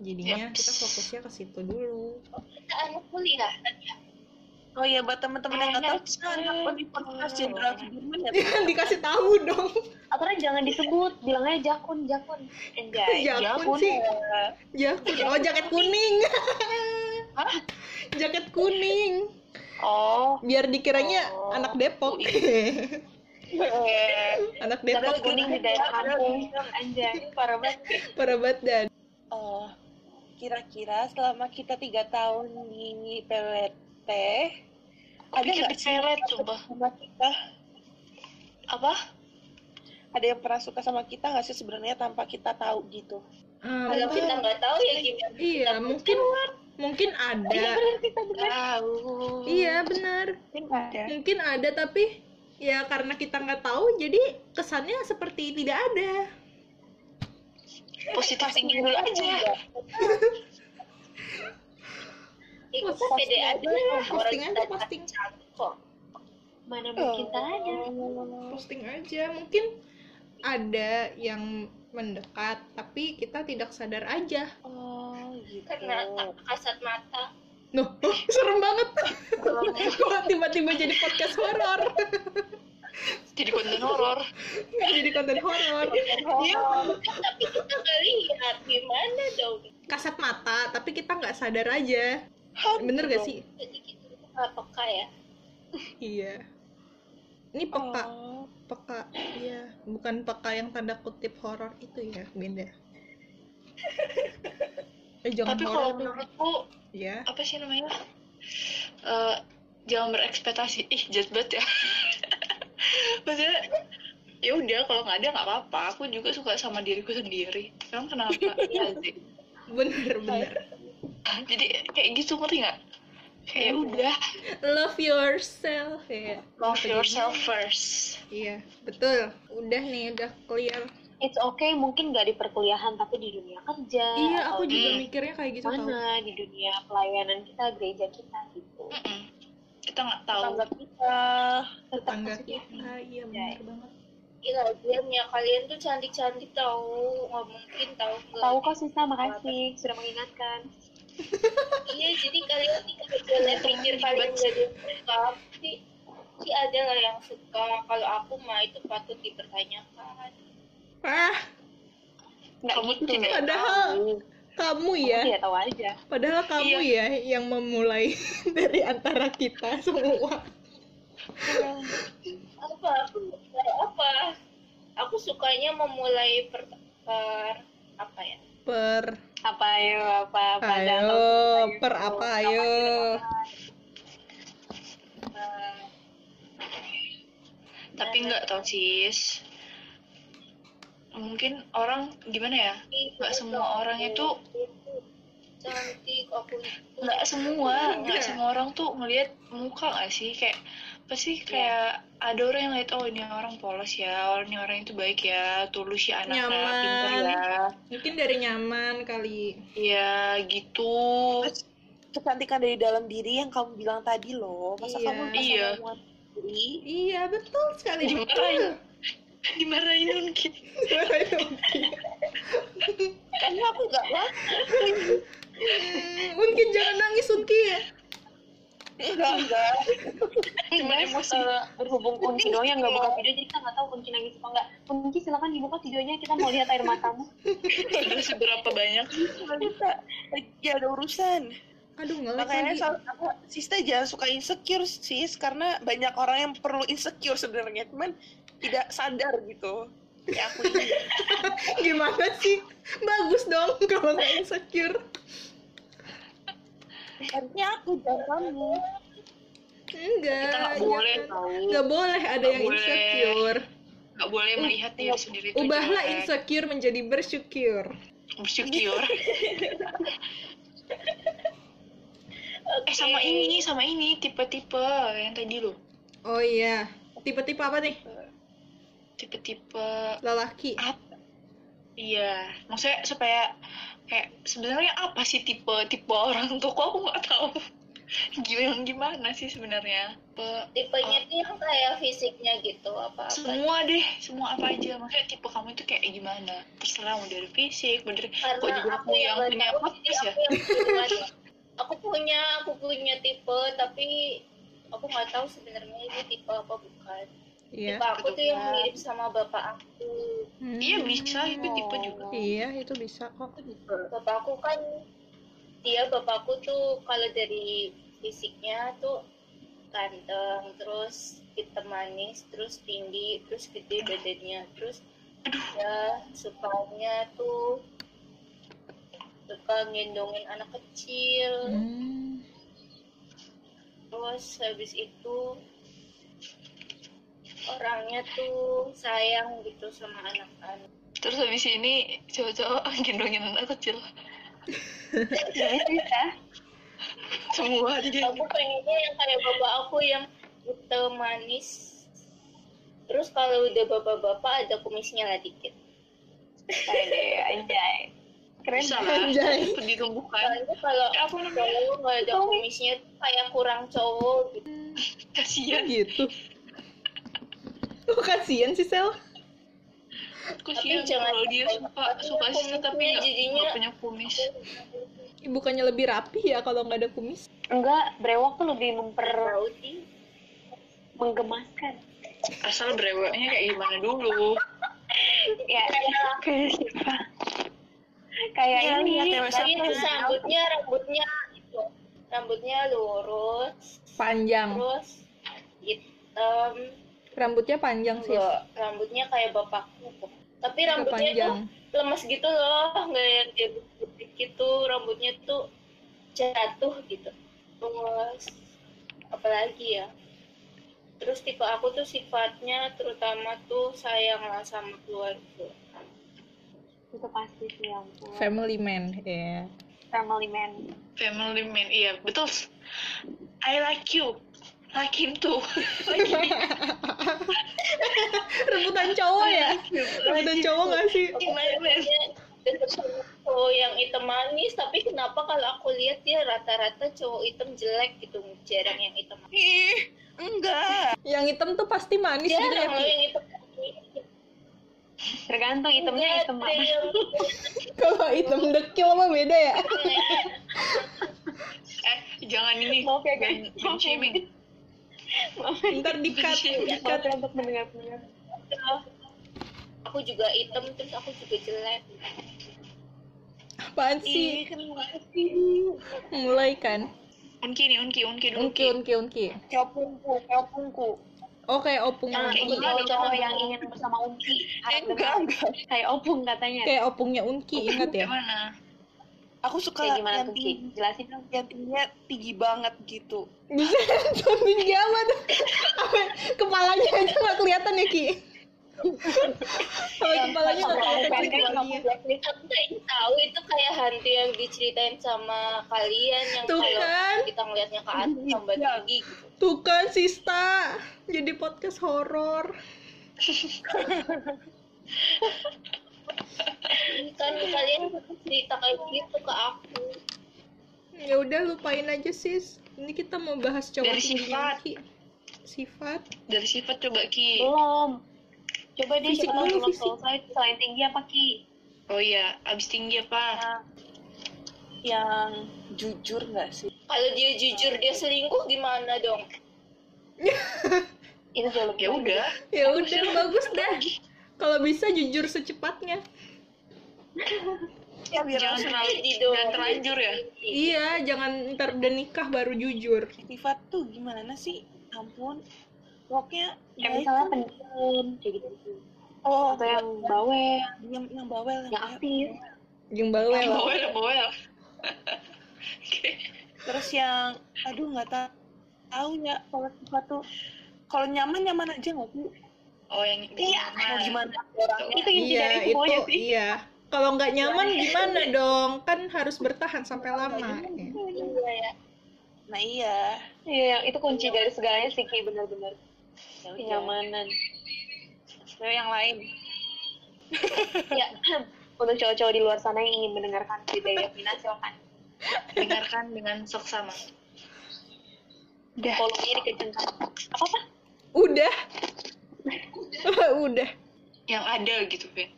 [SPEAKER 1] Jadinya
[SPEAKER 6] Yaps.
[SPEAKER 1] kita fokusnya ke situ dulu.
[SPEAKER 4] Kita anak kuliah. kan ya
[SPEAKER 5] Oh iya, buat teman-teman yang nggak tahu, kita anak Universitas Jenderal Sudirman ya.
[SPEAKER 1] kan dikasih tahu dong.
[SPEAKER 3] Aturan jangan disebut bilangnya jakun jakun.
[SPEAKER 4] Enggak
[SPEAKER 1] jakun sih. jakun. Oh jaket kuning. Jaket kuning.
[SPEAKER 6] Oh,
[SPEAKER 1] biar dikiranya
[SPEAKER 6] Oh.
[SPEAKER 1] anak Depok. Anak
[SPEAKER 3] tapi
[SPEAKER 1] Depok
[SPEAKER 3] kuning di daerah kampung. anjay parah banget.
[SPEAKER 1] Para banget dan.
[SPEAKER 5] Oh, kira-kira selama kita tiga tahun di PWT, ada nggak
[SPEAKER 6] di
[SPEAKER 5] sih
[SPEAKER 6] pelet,
[SPEAKER 5] yang
[SPEAKER 6] coba.
[SPEAKER 5] sama kita?
[SPEAKER 6] apa?
[SPEAKER 5] Ada yang pernah suka sama kita nggak sih sebenarnya tanpa kita tahu gitu?
[SPEAKER 1] Ah,
[SPEAKER 4] kalau
[SPEAKER 1] mungkin-
[SPEAKER 4] kita nggak tahu ya gimana
[SPEAKER 1] iya mungkin mungkin ada
[SPEAKER 6] Tahu.
[SPEAKER 1] iya benar
[SPEAKER 5] Mungkin ada.
[SPEAKER 1] mungkin ada tapi ya karena kita nggak tahu jadi kesannya seperti tidak ada
[SPEAKER 6] Positif tinggi dulu aja.
[SPEAKER 4] ya, kita
[SPEAKER 1] Posting
[SPEAKER 4] pede aja
[SPEAKER 1] posting
[SPEAKER 4] kita
[SPEAKER 1] aja, posting.
[SPEAKER 4] kok
[SPEAKER 3] mana mungkin tak ada
[SPEAKER 1] posting aja mungkin ada yang mendekat tapi kita tidak sadar aja
[SPEAKER 5] Oh, gitu.
[SPEAKER 4] karena tak kasat mata
[SPEAKER 1] Nuh, serem banget. Kok tiba-tiba jadi podcast horor?
[SPEAKER 6] Jadi konten horor.
[SPEAKER 1] jadi konten horor.
[SPEAKER 6] Iya.
[SPEAKER 4] tapi kita nggak lihat gimana dong
[SPEAKER 1] Kasat mata, tapi kita nggak sadar aja. Bener gak sih?
[SPEAKER 4] jadi nggak peka ya
[SPEAKER 1] Iya. Ini peka,
[SPEAKER 5] Oh.
[SPEAKER 1] peka. Iya, bukan peka yang tanda kutip horor itu ya, beda. Eh, jangan
[SPEAKER 6] Tapi kalau menurutku
[SPEAKER 1] Ya.
[SPEAKER 6] apa sih namanya? Eh, jangan berekspektasi. Ih, banget ya. Maksudnya ya udah kalau nggak ada nggak apa-apa. Aku juga suka sama diriku sendiri. Emang kenapa? Iya sih.
[SPEAKER 1] Bener, bener.
[SPEAKER 6] Jadi kayak gitu ngerti nggak? Kayak ya udah
[SPEAKER 1] Love yourself ya.
[SPEAKER 6] love
[SPEAKER 1] Apa
[SPEAKER 6] yourself
[SPEAKER 1] jadinya?
[SPEAKER 6] first.
[SPEAKER 1] Iya, betul. Udah nih, udah clear.
[SPEAKER 3] it's okay mungkin nggak di perkuliahan tapi di dunia kerja
[SPEAKER 1] Iya, aku
[SPEAKER 3] atau
[SPEAKER 1] juga
[SPEAKER 6] Hmm.
[SPEAKER 1] mikirnya kayak gitu tau.
[SPEAKER 3] mana di dunia pelayanan kita gereja kita gitu
[SPEAKER 6] Mm-mm. Kita nggak tahu.
[SPEAKER 5] Tetangga kita.
[SPEAKER 1] Tetangga kita, iya bener banget.
[SPEAKER 4] Iya, lagian ya kalian tuh cantik-cantik tahu, nggak mungkin tahu
[SPEAKER 3] tahu kok Sista makasih sudah mengingatkan
[SPEAKER 4] Iya, jadi kalian tidak boleh pikir kalian yang suka. Pasti pasti ada lah yang suka. Kalau aku mah itu patut dipertanyakan.
[SPEAKER 1] Ah,
[SPEAKER 3] nggak
[SPEAKER 6] Kamu
[SPEAKER 3] gitu
[SPEAKER 6] tidak
[SPEAKER 1] padahal kamu ya,
[SPEAKER 3] Aku tahu aja
[SPEAKER 1] padahal kamu ya yang memulai dari antara kita semua.
[SPEAKER 4] Apa? Aku apa? Aku sukanya memulai per, per apa ya?
[SPEAKER 1] Per,
[SPEAKER 3] apa ayo apa pada
[SPEAKER 1] ayo, per apa ayo.
[SPEAKER 4] eh,
[SPEAKER 6] Tapi nggak tahu sis. Mungkin orang gimana ya? Nggak semua orang itu
[SPEAKER 4] cantik aku itu
[SPEAKER 6] nggak semua nggak
[SPEAKER 1] Enggak.
[SPEAKER 6] semua orang tuh ngelihat muka nggak sih kayak pasti kayak ada orang yang lihat oh ini orang polos ya orang ini orang itu baik ya tulus ya anaknya
[SPEAKER 1] Nyaman.
[SPEAKER 6] pintar ya
[SPEAKER 1] Mungkin dari nyaman kali.
[SPEAKER 6] ya gitu
[SPEAKER 5] Terus kecantikan dari dalam diri yang kamu bilang tadi loh. Masa
[SPEAKER 1] Iya.
[SPEAKER 5] kamu bisa
[SPEAKER 6] Iya.
[SPEAKER 5] sendiri?
[SPEAKER 1] Iya, betul sekali.
[SPEAKER 6] Dimarahin.
[SPEAKER 1] Betul.
[SPEAKER 6] dimarahin mungkin
[SPEAKER 5] Karena aku nggak lah.
[SPEAKER 1] Hmm, mungkin jangan nangis Unki ya.
[SPEAKER 5] Enggak, enggak.
[SPEAKER 6] cuma emosi
[SPEAKER 3] Eh, berhubung kunci doang yang nggak buka video jadi kita nggak tahu kunci nangis apa enggak kunci silakan dibuka videonya kita mau lihat air matamu
[SPEAKER 6] udah seberapa banyak
[SPEAKER 5] bisa. Lagi ada urusan.
[SPEAKER 1] Aduh,
[SPEAKER 5] Makanya salah aku, Sista jangan suka insecure sis, karena banyak orang yang perlu insecure sebenarnya, cuman tidak sadar gitu. Ya aku ini.
[SPEAKER 1] Gimana sih? Bagus dong kalau nggak insecure.
[SPEAKER 5] Harusnya aku jangan kamu.
[SPEAKER 1] Enggak.
[SPEAKER 6] kita nggak boleh tahu
[SPEAKER 1] Nggak boleh ada yang
[SPEAKER 6] boleh.
[SPEAKER 1] insecure.
[SPEAKER 6] nggak boleh melihat diri sendiri itu
[SPEAKER 1] Ubahlah
[SPEAKER 6] jelek.
[SPEAKER 1] insecure menjadi bersyukur.
[SPEAKER 6] bersyukur eh sama ini sama ini tipe-tipe yang tadi lo
[SPEAKER 1] Oh iya. Tipe-tipe apa nih?
[SPEAKER 6] tipe-tipe
[SPEAKER 1] Lelaki.
[SPEAKER 6] iya maksudnya supaya kayak sebenarnya apa sih tipe tipe orang tuh kok aku nggak tahu. Gimana gimana sih sebenarnya? Tipe-
[SPEAKER 4] tipenya tuh yang kayak fisiknya gitu apa apa
[SPEAKER 6] semua deh semua apa aja. Maksudnya tipe kamu itu kayak gimana? Terserah mau dari fisik mau dari kok juga aku yang
[SPEAKER 4] nggak
[SPEAKER 6] punya podcast ya?
[SPEAKER 4] aku yang duluan. aku punya aku punya tipe tapi aku nggak tahu sebenarnya ini tipe apa bukan.
[SPEAKER 1] Iya.
[SPEAKER 4] tipe aku tuh yang mirip sama bapak aku
[SPEAKER 1] Hmm.
[SPEAKER 6] iya bisa itu tipe juga
[SPEAKER 1] Iya, itu bisa kok.
[SPEAKER 4] bapak aku kan dia bapakku tuh kalau dari fisiknya tuh ganteng terus hitam manis terus tinggi terus gede badannya terus ya sukanya tuh suka ngendongin anak kecil
[SPEAKER 1] Hmm.
[SPEAKER 4] terus habis itu orangnya tuh sayang gitu sama anak-anak.
[SPEAKER 6] Terus habis ini cowok-cowok gendongin anak kecil.
[SPEAKER 3] Bisa
[SPEAKER 6] semua jadi
[SPEAKER 4] aku pengennya yang kayak bapak aku yang hitam manis. Terus kalau udah bapak-bapak ada kumisnya lah dikit.
[SPEAKER 3] Aduh, anjay. Keren.
[SPEAKER 6] Bisa lah
[SPEAKER 1] Anjay.
[SPEAKER 6] ditumbuhkan.
[SPEAKER 4] Soalnya kalau
[SPEAKER 6] apa namanya
[SPEAKER 4] cowok nggak ada kumisnya kayak kurang cowok gitu.
[SPEAKER 6] Kasihan.
[SPEAKER 1] Gitu. Kok kasihan sih, Sel?
[SPEAKER 6] kasihan
[SPEAKER 4] jangan
[SPEAKER 6] kalau dia suka suka sisa tapi nggak
[SPEAKER 4] jadinya-
[SPEAKER 6] punya kumis
[SPEAKER 1] Bukannya lebih rapi ya kalau nggak ada kumis?
[SPEAKER 3] enggak brewok tuh lebih memper
[SPEAKER 4] sih
[SPEAKER 3] menggemaskan
[SPEAKER 6] asal brewoknya kayak gimana dulu
[SPEAKER 3] ya kayak siapa kayak
[SPEAKER 6] Iya,
[SPEAKER 3] ini
[SPEAKER 6] ya,
[SPEAKER 4] tapi
[SPEAKER 6] Siapa?
[SPEAKER 4] terus rambutnya rambutnya itu rambutnya lurus
[SPEAKER 1] Panjang.
[SPEAKER 4] terus hitam
[SPEAKER 1] Rambutnya panjang sih.
[SPEAKER 4] enggak rambutnya kayak bapakku kok. tapi rambutnya
[SPEAKER 1] panjang.
[SPEAKER 4] tuh lemas gitu loh nggak yang dia putih gitu rambutnya tuh jatuh gitu terus apalagi ya terus tipe aku tuh sifatnya terutama tuh sayang lah sama keluarga
[SPEAKER 3] itu pasti sih tua.
[SPEAKER 1] Family man, ya.
[SPEAKER 3] family man
[SPEAKER 6] family man iya betul I like you him too.
[SPEAKER 1] Rebutan cowok ya? Rebutan cowok nggak sih?
[SPEAKER 4] cowok yang hitam manis tapi kenapa kalau aku lihat dia rata-rata cowok hitam jelek gitu jarang yang hitam manis?
[SPEAKER 6] Ih enggak.
[SPEAKER 1] Yang hitam tuh pasti manis gitu ya,
[SPEAKER 4] jarang loh
[SPEAKER 1] Ki?
[SPEAKER 4] yang hitam manis.
[SPEAKER 3] Tergantung hitamnya
[SPEAKER 4] Enggak,
[SPEAKER 3] hitam apa
[SPEAKER 4] yang
[SPEAKER 1] Kalau hitam dekil mah beda ya?
[SPEAKER 6] eh jangan ini.
[SPEAKER 3] Maaf ya, guys.
[SPEAKER 6] shaming
[SPEAKER 1] Ntar.
[SPEAKER 3] Maaf ya untuk mendengar pendengar
[SPEAKER 4] aku juga hitam terus aku juga jelek
[SPEAKER 1] Apaan sih? Mulai kan?
[SPEAKER 6] unki nih unki unki dulu
[SPEAKER 1] Unki, unki, unki.
[SPEAKER 5] kayak opungku kayak opungku
[SPEAKER 1] Oh, kayak opung.
[SPEAKER 3] Nah,
[SPEAKER 6] Kayak
[SPEAKER 3] untuk
[SPEAKER 6] gini dong.
[SPEAKER 3] cowok yang ingin bersama Unki
[SPEAKER 5] enggak
[SPEAKER 3] dengar.
[SPEAKER 5] enggak
[SPEAKER 3] kayak opung katanya
[SPEAKER 1] Kayak opungnya Unki, ingat ya?
[SPEAKER 6] gimana
[SPEAKER 5] aku suka
[SPEAKER 3] kayak gimana
[SPEAKER 5] yang
[SPEAKER 3] tuh
[SPEAKER 5] tinggi
[SPEAKER 3] jelasin dong
[SPEAKER 5] yang tingginya tinggi banget gitu
[SPEAKER 1] Bisa tinggi amat. Kepalanya aja nggak kelihatan ya, Ki? Sampai kepalanya nggak kelihatan
[SPEAKER 3] Kan kamu blacklist
[SPEAKER 4] aku nggak tahu itu kayak hantu yang diceritain sama kalian yang
[SPEAKER 1] Tuh
[SPEAKER 4] kalau
[SPEAKER 1] kan?
[SPEAKER 4] kita ngelihatnya ke atas tambah
[SPEAKER 5] Iya.
[SPEAKER 4] tinggi gitu
[SPEAKER 1] Tuh kan, Sista. Jadi podcast horor.
[SPEAKER 4] Ini kan kalian cerita kayak gitu ke aku
[SPEAKER 1] Ya udah lupain aja, Sis. Ini kita mau bahas cowok
[SPEAKER 6] Dari sifat.
[SPEAKER 1] Ki. Sifat.
[SPEAKER 6] dari sifat coba ki
[SPEAKER 3] belum coba deh
[SPEAKER 1] Fisik
[SPEAKER 3] coba
[SPEAKER 1] dulu,
[SPEAKER 3] belum
[SPEAKER 1] fisik.
[SPEAKER 3] selesai selain tinggi apa Ki
[SPEAKER 6] oh iya abis tinggi apa
[SPEAKER 5] Nah, yang jujur nggak sih
[SPEAKER 4] kalau dia jujur dia selingkuh gimana dong
[SPEAKER 3] itu jauh lebih
[SPEAKER 6] ya udah
[SPEAKER 1] Ya udah, bagus dah. Kalau bisa jujur secepatnya.
[SPEAKER 5] Ya biar
[SPEAKER 6] jangan
[SPEAKER 5] langsung
[SPEAKER 6] terlalu jangan terlanjur ya?
[SPEAKER 1] Iya, jangan ntar udah nikah baru jujur.
[SPEAKER 5] sifat tuh gimana sih? Ampun. Pokoknya
[SPEAKER 3] kayak
[SPEAKER 5] baik
[SPEAKER 3] misalnya pendiam kayak gitu.
[SPEAKER 5] Oh.
[SPEAKER 3] Atau yang bawel.
[SPEAKER 5] Yang yang bawel
[SPEAKER 3] yang aktif.
[SPEAKER 1] Yang bawel.
[SPEAKER 6] bawel bawel. Oke.
[SPEAKER 5] terus yang aduh nggak tahu tahu ya kalau sifat tuh. Kalau nyaman nyaman aja nggak sih?
[SPEAKER 6] Oh yang
[SPEAKER 3] Iya.
[SPEAKER 5] mau gimana?
[SPEAKER 3] Itu inti
[SPEAKER 1] iya
[SPEAKER 3] dari
[SPEAKER 1] itu
[SPEAKER 3] semuanya sih.
[SPEAKER 1] iya kalau nggak nyaman gimana dong? Kan harus bertahan sampai lama. ya.
[SPEAKER 4] Iya. Ya.
[SPEAKER 5] nah iya.
[SPEAKER 3] Iya itu kunci dari segalanya sih Ki benar-benar.
[SPEAKER 5] Ya udah.
[SPEAKER 3] kenyamanan.
[SPEAKER 5] Cewek yang lain.
[SPEAKER 3] Ya untuk cowok-cowok di luar sana yang ingin mendengarkan kriteria Vina silakan.
[SPEAKER 6] Dengarkan dengan seksama
[SPEAKER 3] volumenya dikencengkan apa apa?
[SPEAKER 1] Udah. Udah.
[SPEAKER 6] Yang ada gitu Vin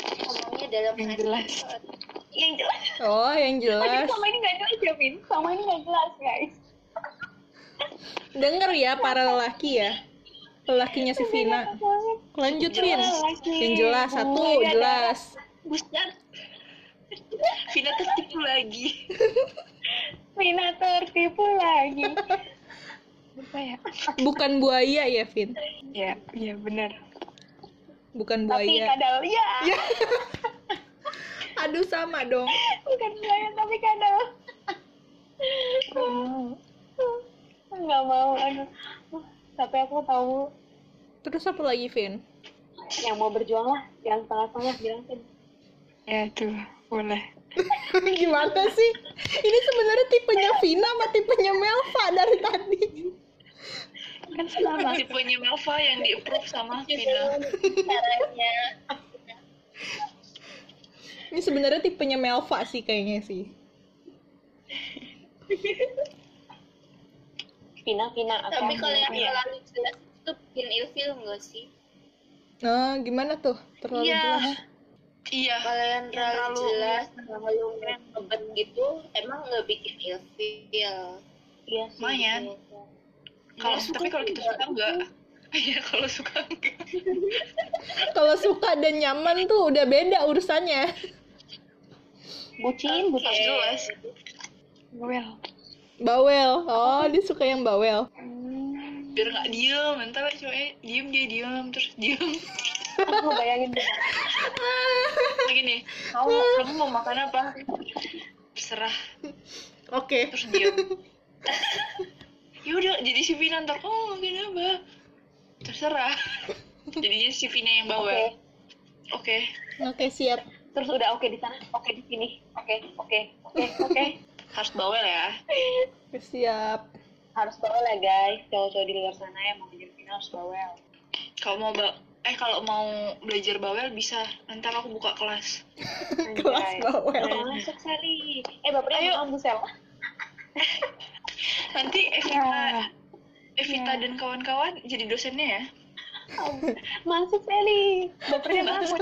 [SPEAKER 4] Ngomongnya dalam
[SPEAKER 6] Yang jelas.
[SPEAKER 3] yang jelas.
[SPEAKER 1] Oh yang jelas.
[SPEAKER 3] sama ini nggak jelas ya Vin? Sama ini nggak jelas guys.
[SPEAKER 1] Denger ya para lelaki ya. Lelakinya si Vina. lanjut Vin. Yang jelas satu jelas.
[SPEAKER 6] Buset. Vina tertipu lagi.
[SPEAKER 3] Vina tertipu lagi.
[SPEAKER 6] Apa ya.
[SPEAKER 1] Bukan buaya ya Vin?
[SPEAKER 6] Ya iya benar
[SPEAKER 1] bukan
[SPEAKER 3] tapi
[SPEAKER 1] buaya.
[SPEAKER 3] kadal ya.
[SPEAKER 1] Ya. aduh sama dong.
[SPEAKER 3] Bukan buaya tapi kadal. Nggak mau aduh. Tapi aku tahu.
[SPEAKER 1] Terus apa lagi Vin?
[SPEAKER 3] Yang mau berjuang lah. Yang tengah-tengah bilang Vin
[SPEAKER 6] ya tuh boleh.
[SPEAKER 1] Gimana sih? Ini sebenarnya tipenya Vina sama tipenya Melva dari tadi
[SPEAKER 6] kan sama tipenya Melva yang di approve sama Vina
[SPEAKER 4] Caranya.
[SPEAKER 1] ini sebenarnya tipenya Melva sih kayaknya sih.
[SPEAKER 3] Vina Vina
[SPEAKER 4] Tapi kalau yang terlalu jelas itu bikin ilfil enggak sih?
[SPEAKER 1] nah gimana tuh? Terlalu
[SPEAKER 6] Iya.
[SPEAKER 1] jelas.
[SPEAKER 6] Iya.
[SPEAKER 4] Kalau yang terlalu,
[SPEAKER 6] terlalu-
[SPEAKER 4] jelas, terlalu ngebet gitu, emang nggak bikin ilfil.
[SPEAKER 3] iya sih.
[SPEAKER 6] Lumayan kalau tapi kalau kita suka enggak iya kalau suka enggak
[SPEAKER 1] kalau suka dan nyaman tuh udah beda urusannya.
[SPEAKER 3] Bucin bucin
[SPEAKER 6] jelas. Well
[SPEAKER 1] bawel. Oh dia suka yang bawel.
[SPEAKER 6] Biar nggak diem. Ntar cowoknya diem dia diem terus diem.
[SPEAKER 3] Aku bayangin deh.
[SPEAKER 6] Lagi nih kamu kamu mau makan apa? Terserah.
[SPEAKER 1] Oke.
[SPEAKER 6] Terus diem ya udah jadi si Vina ntar oh makan apa terserah. Jadinya si Vina yang
[SPEAKER 3] oke.
[SPEAKER 6] Bawel oke.
[SPEAKER 1] Oke siap.
[SPEAKER 3] Terus udah oke di sana oke di sini. Oke oke oke oke.
[SPEAKER 6] Harus bawel ya.
[SPEAKER 1] Siap.
[SPEAKER 3] Harus bawel ya guys. Cowok-cowok di luar sana yang mau menjadi Vina harus bawel
[SPEAKER 6] kalau mau ba eh kalau mau belajar bawel bisa. Ntar aku buka kelas.
[SPEAKER 1] Kelas bawel.
[SPEAKER 3] Masuk Sally eh bapaknya
[SPEAKER 6] Ayo.
[SPEAKER 3] mau Sel
[SPEAKER 6] nanti Evita Evita dan kawan-kawan jadi dosennya ya?
[SPEAKER 3] Masuk Sally bapaknya masuk.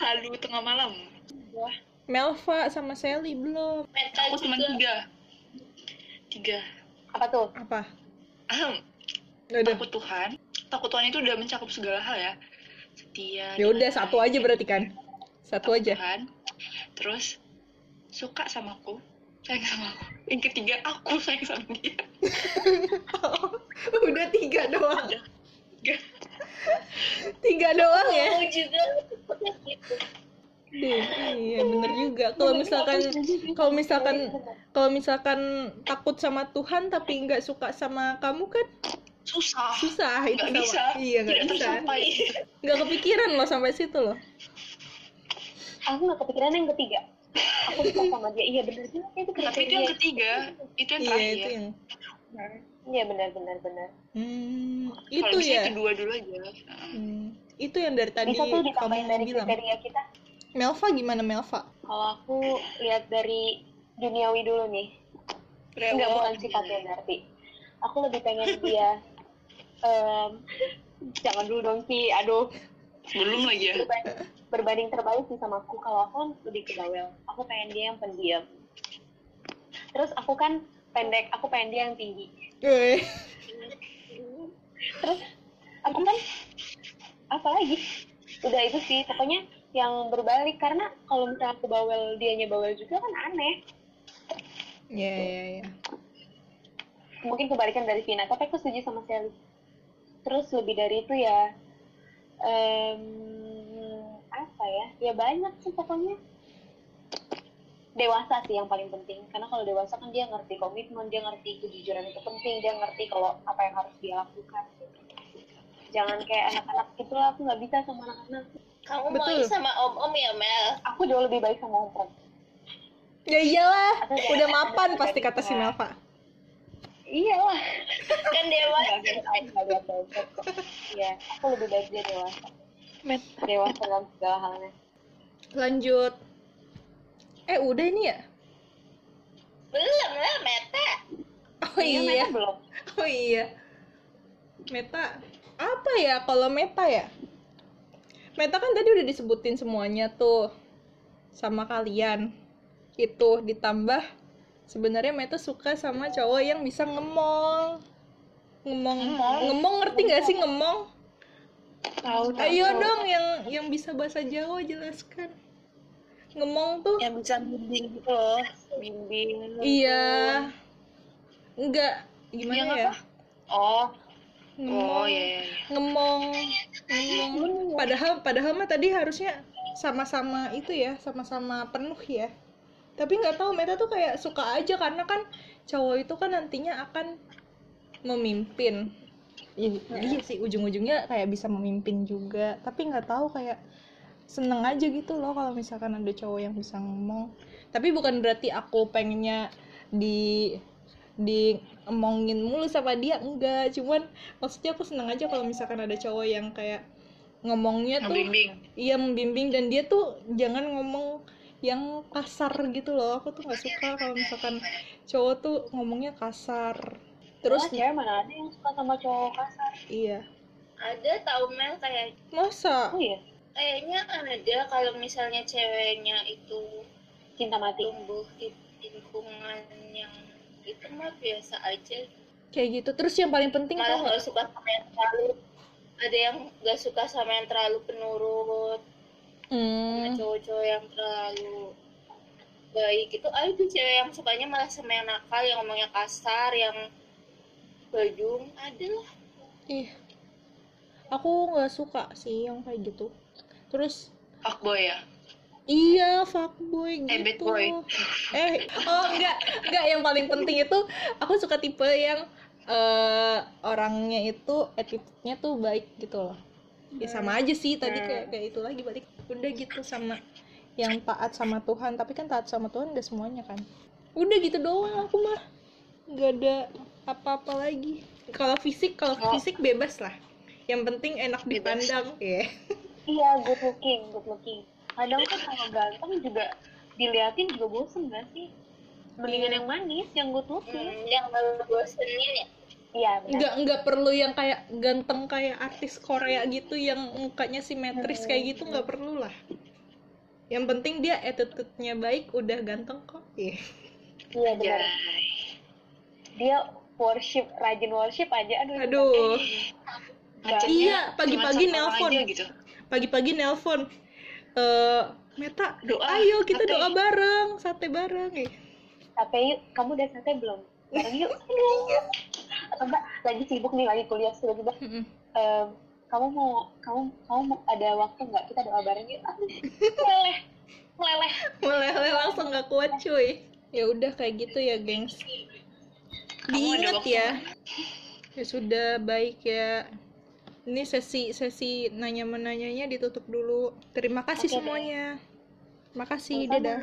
[SPEAKER 6] halu tengah malam.
[SPEAKER 1] Melva sama Sally belum.
[SPEAKER 4] Mental
[SPEAKER 6] aku cuma tiga. Tiga.
[SPEAKER 3] Apa tuh?
[SPEAKER 1] Apa?
[SPEAKER 6] Ahem.
[SPEAKER 1] udah
[SPEAKER 6] takut Tuhan. Takut Tuhan itu udah mencakup segala hal ya. Setia
[SPEAKER 1] ya udah satu aja berarti kan? Satu
[SPEAKER 6] takut
[SPEAKER 1] aja.
[SPEAKER 6] Tuhan. Terus suka sama aku sayang sama aku. Yang ketiga aku sayang sama dia.
[SPEAKER 1] Udah tiga doang.
[SPEAKER 6] Tiga.
[SPEAKER 1] tiga doang ya?
[SPEAKER 4] Aku juga. Gitu.
[SPEAKER 1] Deh, iya bener juga. Kalau misalkan kalau misalkan kalau misalkan takut sama Tuhan tapi nggak suka sama kamu kan?
[SPEAKER 6] Susah.
[SPEAKER 1] Susah itu sama.
[SPEAKER 6] bisa.
[SPEAKER 1] Iya nggak
[SPEAKER 6] tidak
[SPEAKER 1] bisa.
[SPEAKER 6] tersampai
[SPEAKER 1] nggak kepikiran loh sampai situ loh.
[SPEAKER 3] Aku nggak kepikiran yang ketiga aku suka sama dia. Iya bener juga. Itu
[SPEAKER 6] tapi itu yang ketiga. Itu yang
[SPEAKER 1] iya
[SPEAKER 6] terakhir.
[SPEAKER 1] itu yang
[SPEAKER 3] iya benar benar benar
[SPEAKER 1] hmm, itu ya.
[SPEAKER 6] itu dua dulu aja. Heeh.
[SPEAKER 1] Hmm, itu yang dari tadi
[SPEAKER 3] bisa tuh
[SPEAKER 1] kamu
[SPEAKER 3] dari
[SPEAKER 1] bilang.
[SPEAKER 3] kriteria kita.
[SPEAKER 1] Melva gimana Melva?
[SPEAKER 3] Kalau aku lihat dari duniawi dulu nih. Enggak bukan sifatnya berarti. Aku lebih pengen dia em, jangan dulu dong sih, aduh
[SPEAKER 6] belum lagi ya
[SPEAKER 3] berbanding, berbanding terbalik sih sama aku. Kalau aku lebih ke bawel. Aku pengen dia yang pendiam. Terus aku kan pendek, aku pengen dia yang tinggi. Terus aku kan apa lagi? Udah itu sih, pokoknya yang berbalik karena kalau misalnya aku bawel, dianya bawel juga kan aneh.
[SPEAKER 1] ya ya ya
[SPEAKER 3] mungkin kebalikan dari Vina tapi aku setuju sama Sally terus lebih dari itu ya em, apa ya? Ya banyak sih pokoknya. Dewasa sih yang paling penting. Karena kalau dewasa kan dia ngerti komitmen dia ngerti kejujuran itu penting. Dia ngerti kalau apa yang harus dia lakukan. Jangan kayak anak-anak gitu lah. Aku nggak bisa sama anak-anak.
[SPEAKER 4] Kamu
[SPEAKER 1] Betul.
[SPEAKER 4] mau sama om-om ya Mel?
[SPEAKER 3] aku jauh lebih baik sama om Pram.
[SPEAKER 1] ya iyalah. Udah mapan pasti kata si
[SPEAKER 3] bisa.
[SPEAKER 1] Melva
[SPEAKER 3] iyalah.
[SPEAKER 4] Kan dewasa.
[SPEAKER 3] lihat kok. Iya aku lebih baik dia dewasa.
[SPEAKER 6] Met.
[SPEAKER 3] dewasa dalam segala halnya.
[SPEAKER 1] Lanjut. Eh udah ini ya?
[SPEAKER 4] Belum lah, Meta.
[SPEAKER 1] oh iya
[SPEAKER 3] Meta belum.
[SPEAKER 1] Oh iya. Meta apa ya kalau meta ya? Meta kan tadi udah disebutin semuanya tuh sama kalian. Itu ditambah sebenarnya meta suka sama cowok yang bisa ngemong. Ngemong. Ngemong? Ngerti nggak sih ngemong?
[SPEAKER 5] Tahu, tahu.
[SPEAKER 1] ayo dong yang yang bisa bahasa Jawa jelaskan. Ngemong tuh.
[SPEAKER 5] Yang bisa bimbing gitu loh. Bimbing.
[SPEAKER 1] iya. Enggak gimana
[SPEAKER 6] Yang
[SPEAKER 1] ya?
[SPEAKER 6] apa? Oh,
[SPEAKER 1] ngemong.
[SPEAKER 6] Oh iya, iya, iya.
[SPEAKER 1] ngemong. Ngemong. Padahal padahal mah tadi harusnya sama-sama itu ya sama-sama penuh ya tapi nggak tahu Meta tuh kayak suka aja karena kan cowok itu kan nantinya akan memimpin. I- iya sih ujung-ujungnya kayak bisa memimpin juga. Tapi nggak tahu kayak seneng aja gitu loh kalau misalkan ada cowok yang bisa ngomong. Tapi bukan berarti aku pengennya di di ngomongin mulu sama dia enggak. Cuman maksudnya aku seneng aja kalau misalkan ada cowok yang kayak ngomongnya tuh
[SPEAKER 6] Ngebimbing.
[SPEAKER 1] iya membimbing. Dan dia tuh jangan ngomong yang kasar gitu loh. Aku tuh nggak suka kalau misalkan cowok tuh ngomongnya kasar. Terus
[SPEAKER 3] cewek mana ada yang suka sama cowok kasar?
[SPEAKER 1] Iya.
[SPEAKER 4] Ada tahu Mel kayak
[SPEAKER 1] masa?
[SPEAKER 3] Oh iya.
[SPEAKER 4] Kayaknya ada kalau misalnya ceweknya itu
[SPEAKER 3] cinta mati.
[SPEAKER 4] tumbuh di lingkungan yang itu mah biasa aja.
[SPEAKER 1] Kayak gitu. Terus yang paling penting
[SPEAKER 4] malah
[SPEAKER 1] tau
[SPEAKER 4] nggak suka sama yang terlalu ada yang nggak suka sama yang terlalu penurut
[SPEAKER 1] hmm,
[SPEAKER 4] cowok-cowok yang terlalu baik itu ada tuh cewek yang sukanya malah sama yang nakal yang ngomongnya kasar yang badung ada lah
[SPEAKER 1] ih aku nggak suka sih yang kayak gitu terus
[SPEAKER 6] Fuckboy ya?
[SPEAKER 1] Iya, fuckboy gitu.
[SPEAKER 6] Eh, bad boy.
[SPEAKER 1] Eh, oh enggak, enggak yang paling penting itu aku suka tipe yang eh orangnya itu attitude-nya tuh baik gitu loh. Ya sama aja sih tadi kayak kayak itu lagi balik. Udah gitu sama yang taat sama Tuhan, tapi kan taat sama Tuhan udah semuanya kan. Udah gitu doang aku mah. Gak ada apa-apa lagi. Kalau fisik, kalau fisik bebas lah. Yang penting enak dipandang, ya.
[SPEAKER 3] iya good looking good looking kadang kan kalau ganteng juga diliatin juga bosen gak sih mendingan yang manis yang good looking
[SPEAKER 4] hmm, yang bosenin ya
[SPEAKER 3] iya benar
[SPEAKER 1] nggak nggak perlu yang kayak ganteng kayak artis Korea gitu yang mukanya simetris kayak gitu nggak perlu lah yang penting dia attitude-nya baik udah ganteng kok Iya.
[SPEAKER 3] iya benar dia worship rajin worship aja aduh
[SPEAKER 1] aduh Iya, pagi-pagi nelpon.
[SPEAKER 6] gitu.
[SPEAKER 1] pagi-pagi nelpon eh Meta
[SPEAKER 6] Doa,
[SPEAKER 1] ayo kita
[SPEAKER 6] sate.
[SPEAKER 1] doa bareng sate bareng eh.
[SPEAKER 3] sate yuk kamu udah sate belum bareng yuk Enggak lagi sibuk nih lagi kuliah tiba-tiba. "Em, kamu mau kamu kamu mau ada waktu nggak? Kita doa bareng yuk. Meleleh meleleh.
[SPEAKER 1] Meleleh langsung nggak kuat cuy. Ya udah kayak gitu ya gengs. Diingat ya. ya sudah baik ya. Ini sesi sesi nanya menanyanya ditutup dulu. Terima kasih
[SPEAKER 3] Oke.
[SPEAKER 1] semuanya. Terima kasih
[SPEAKER 3] Sama-sama.
[SPEAKER 1] dadah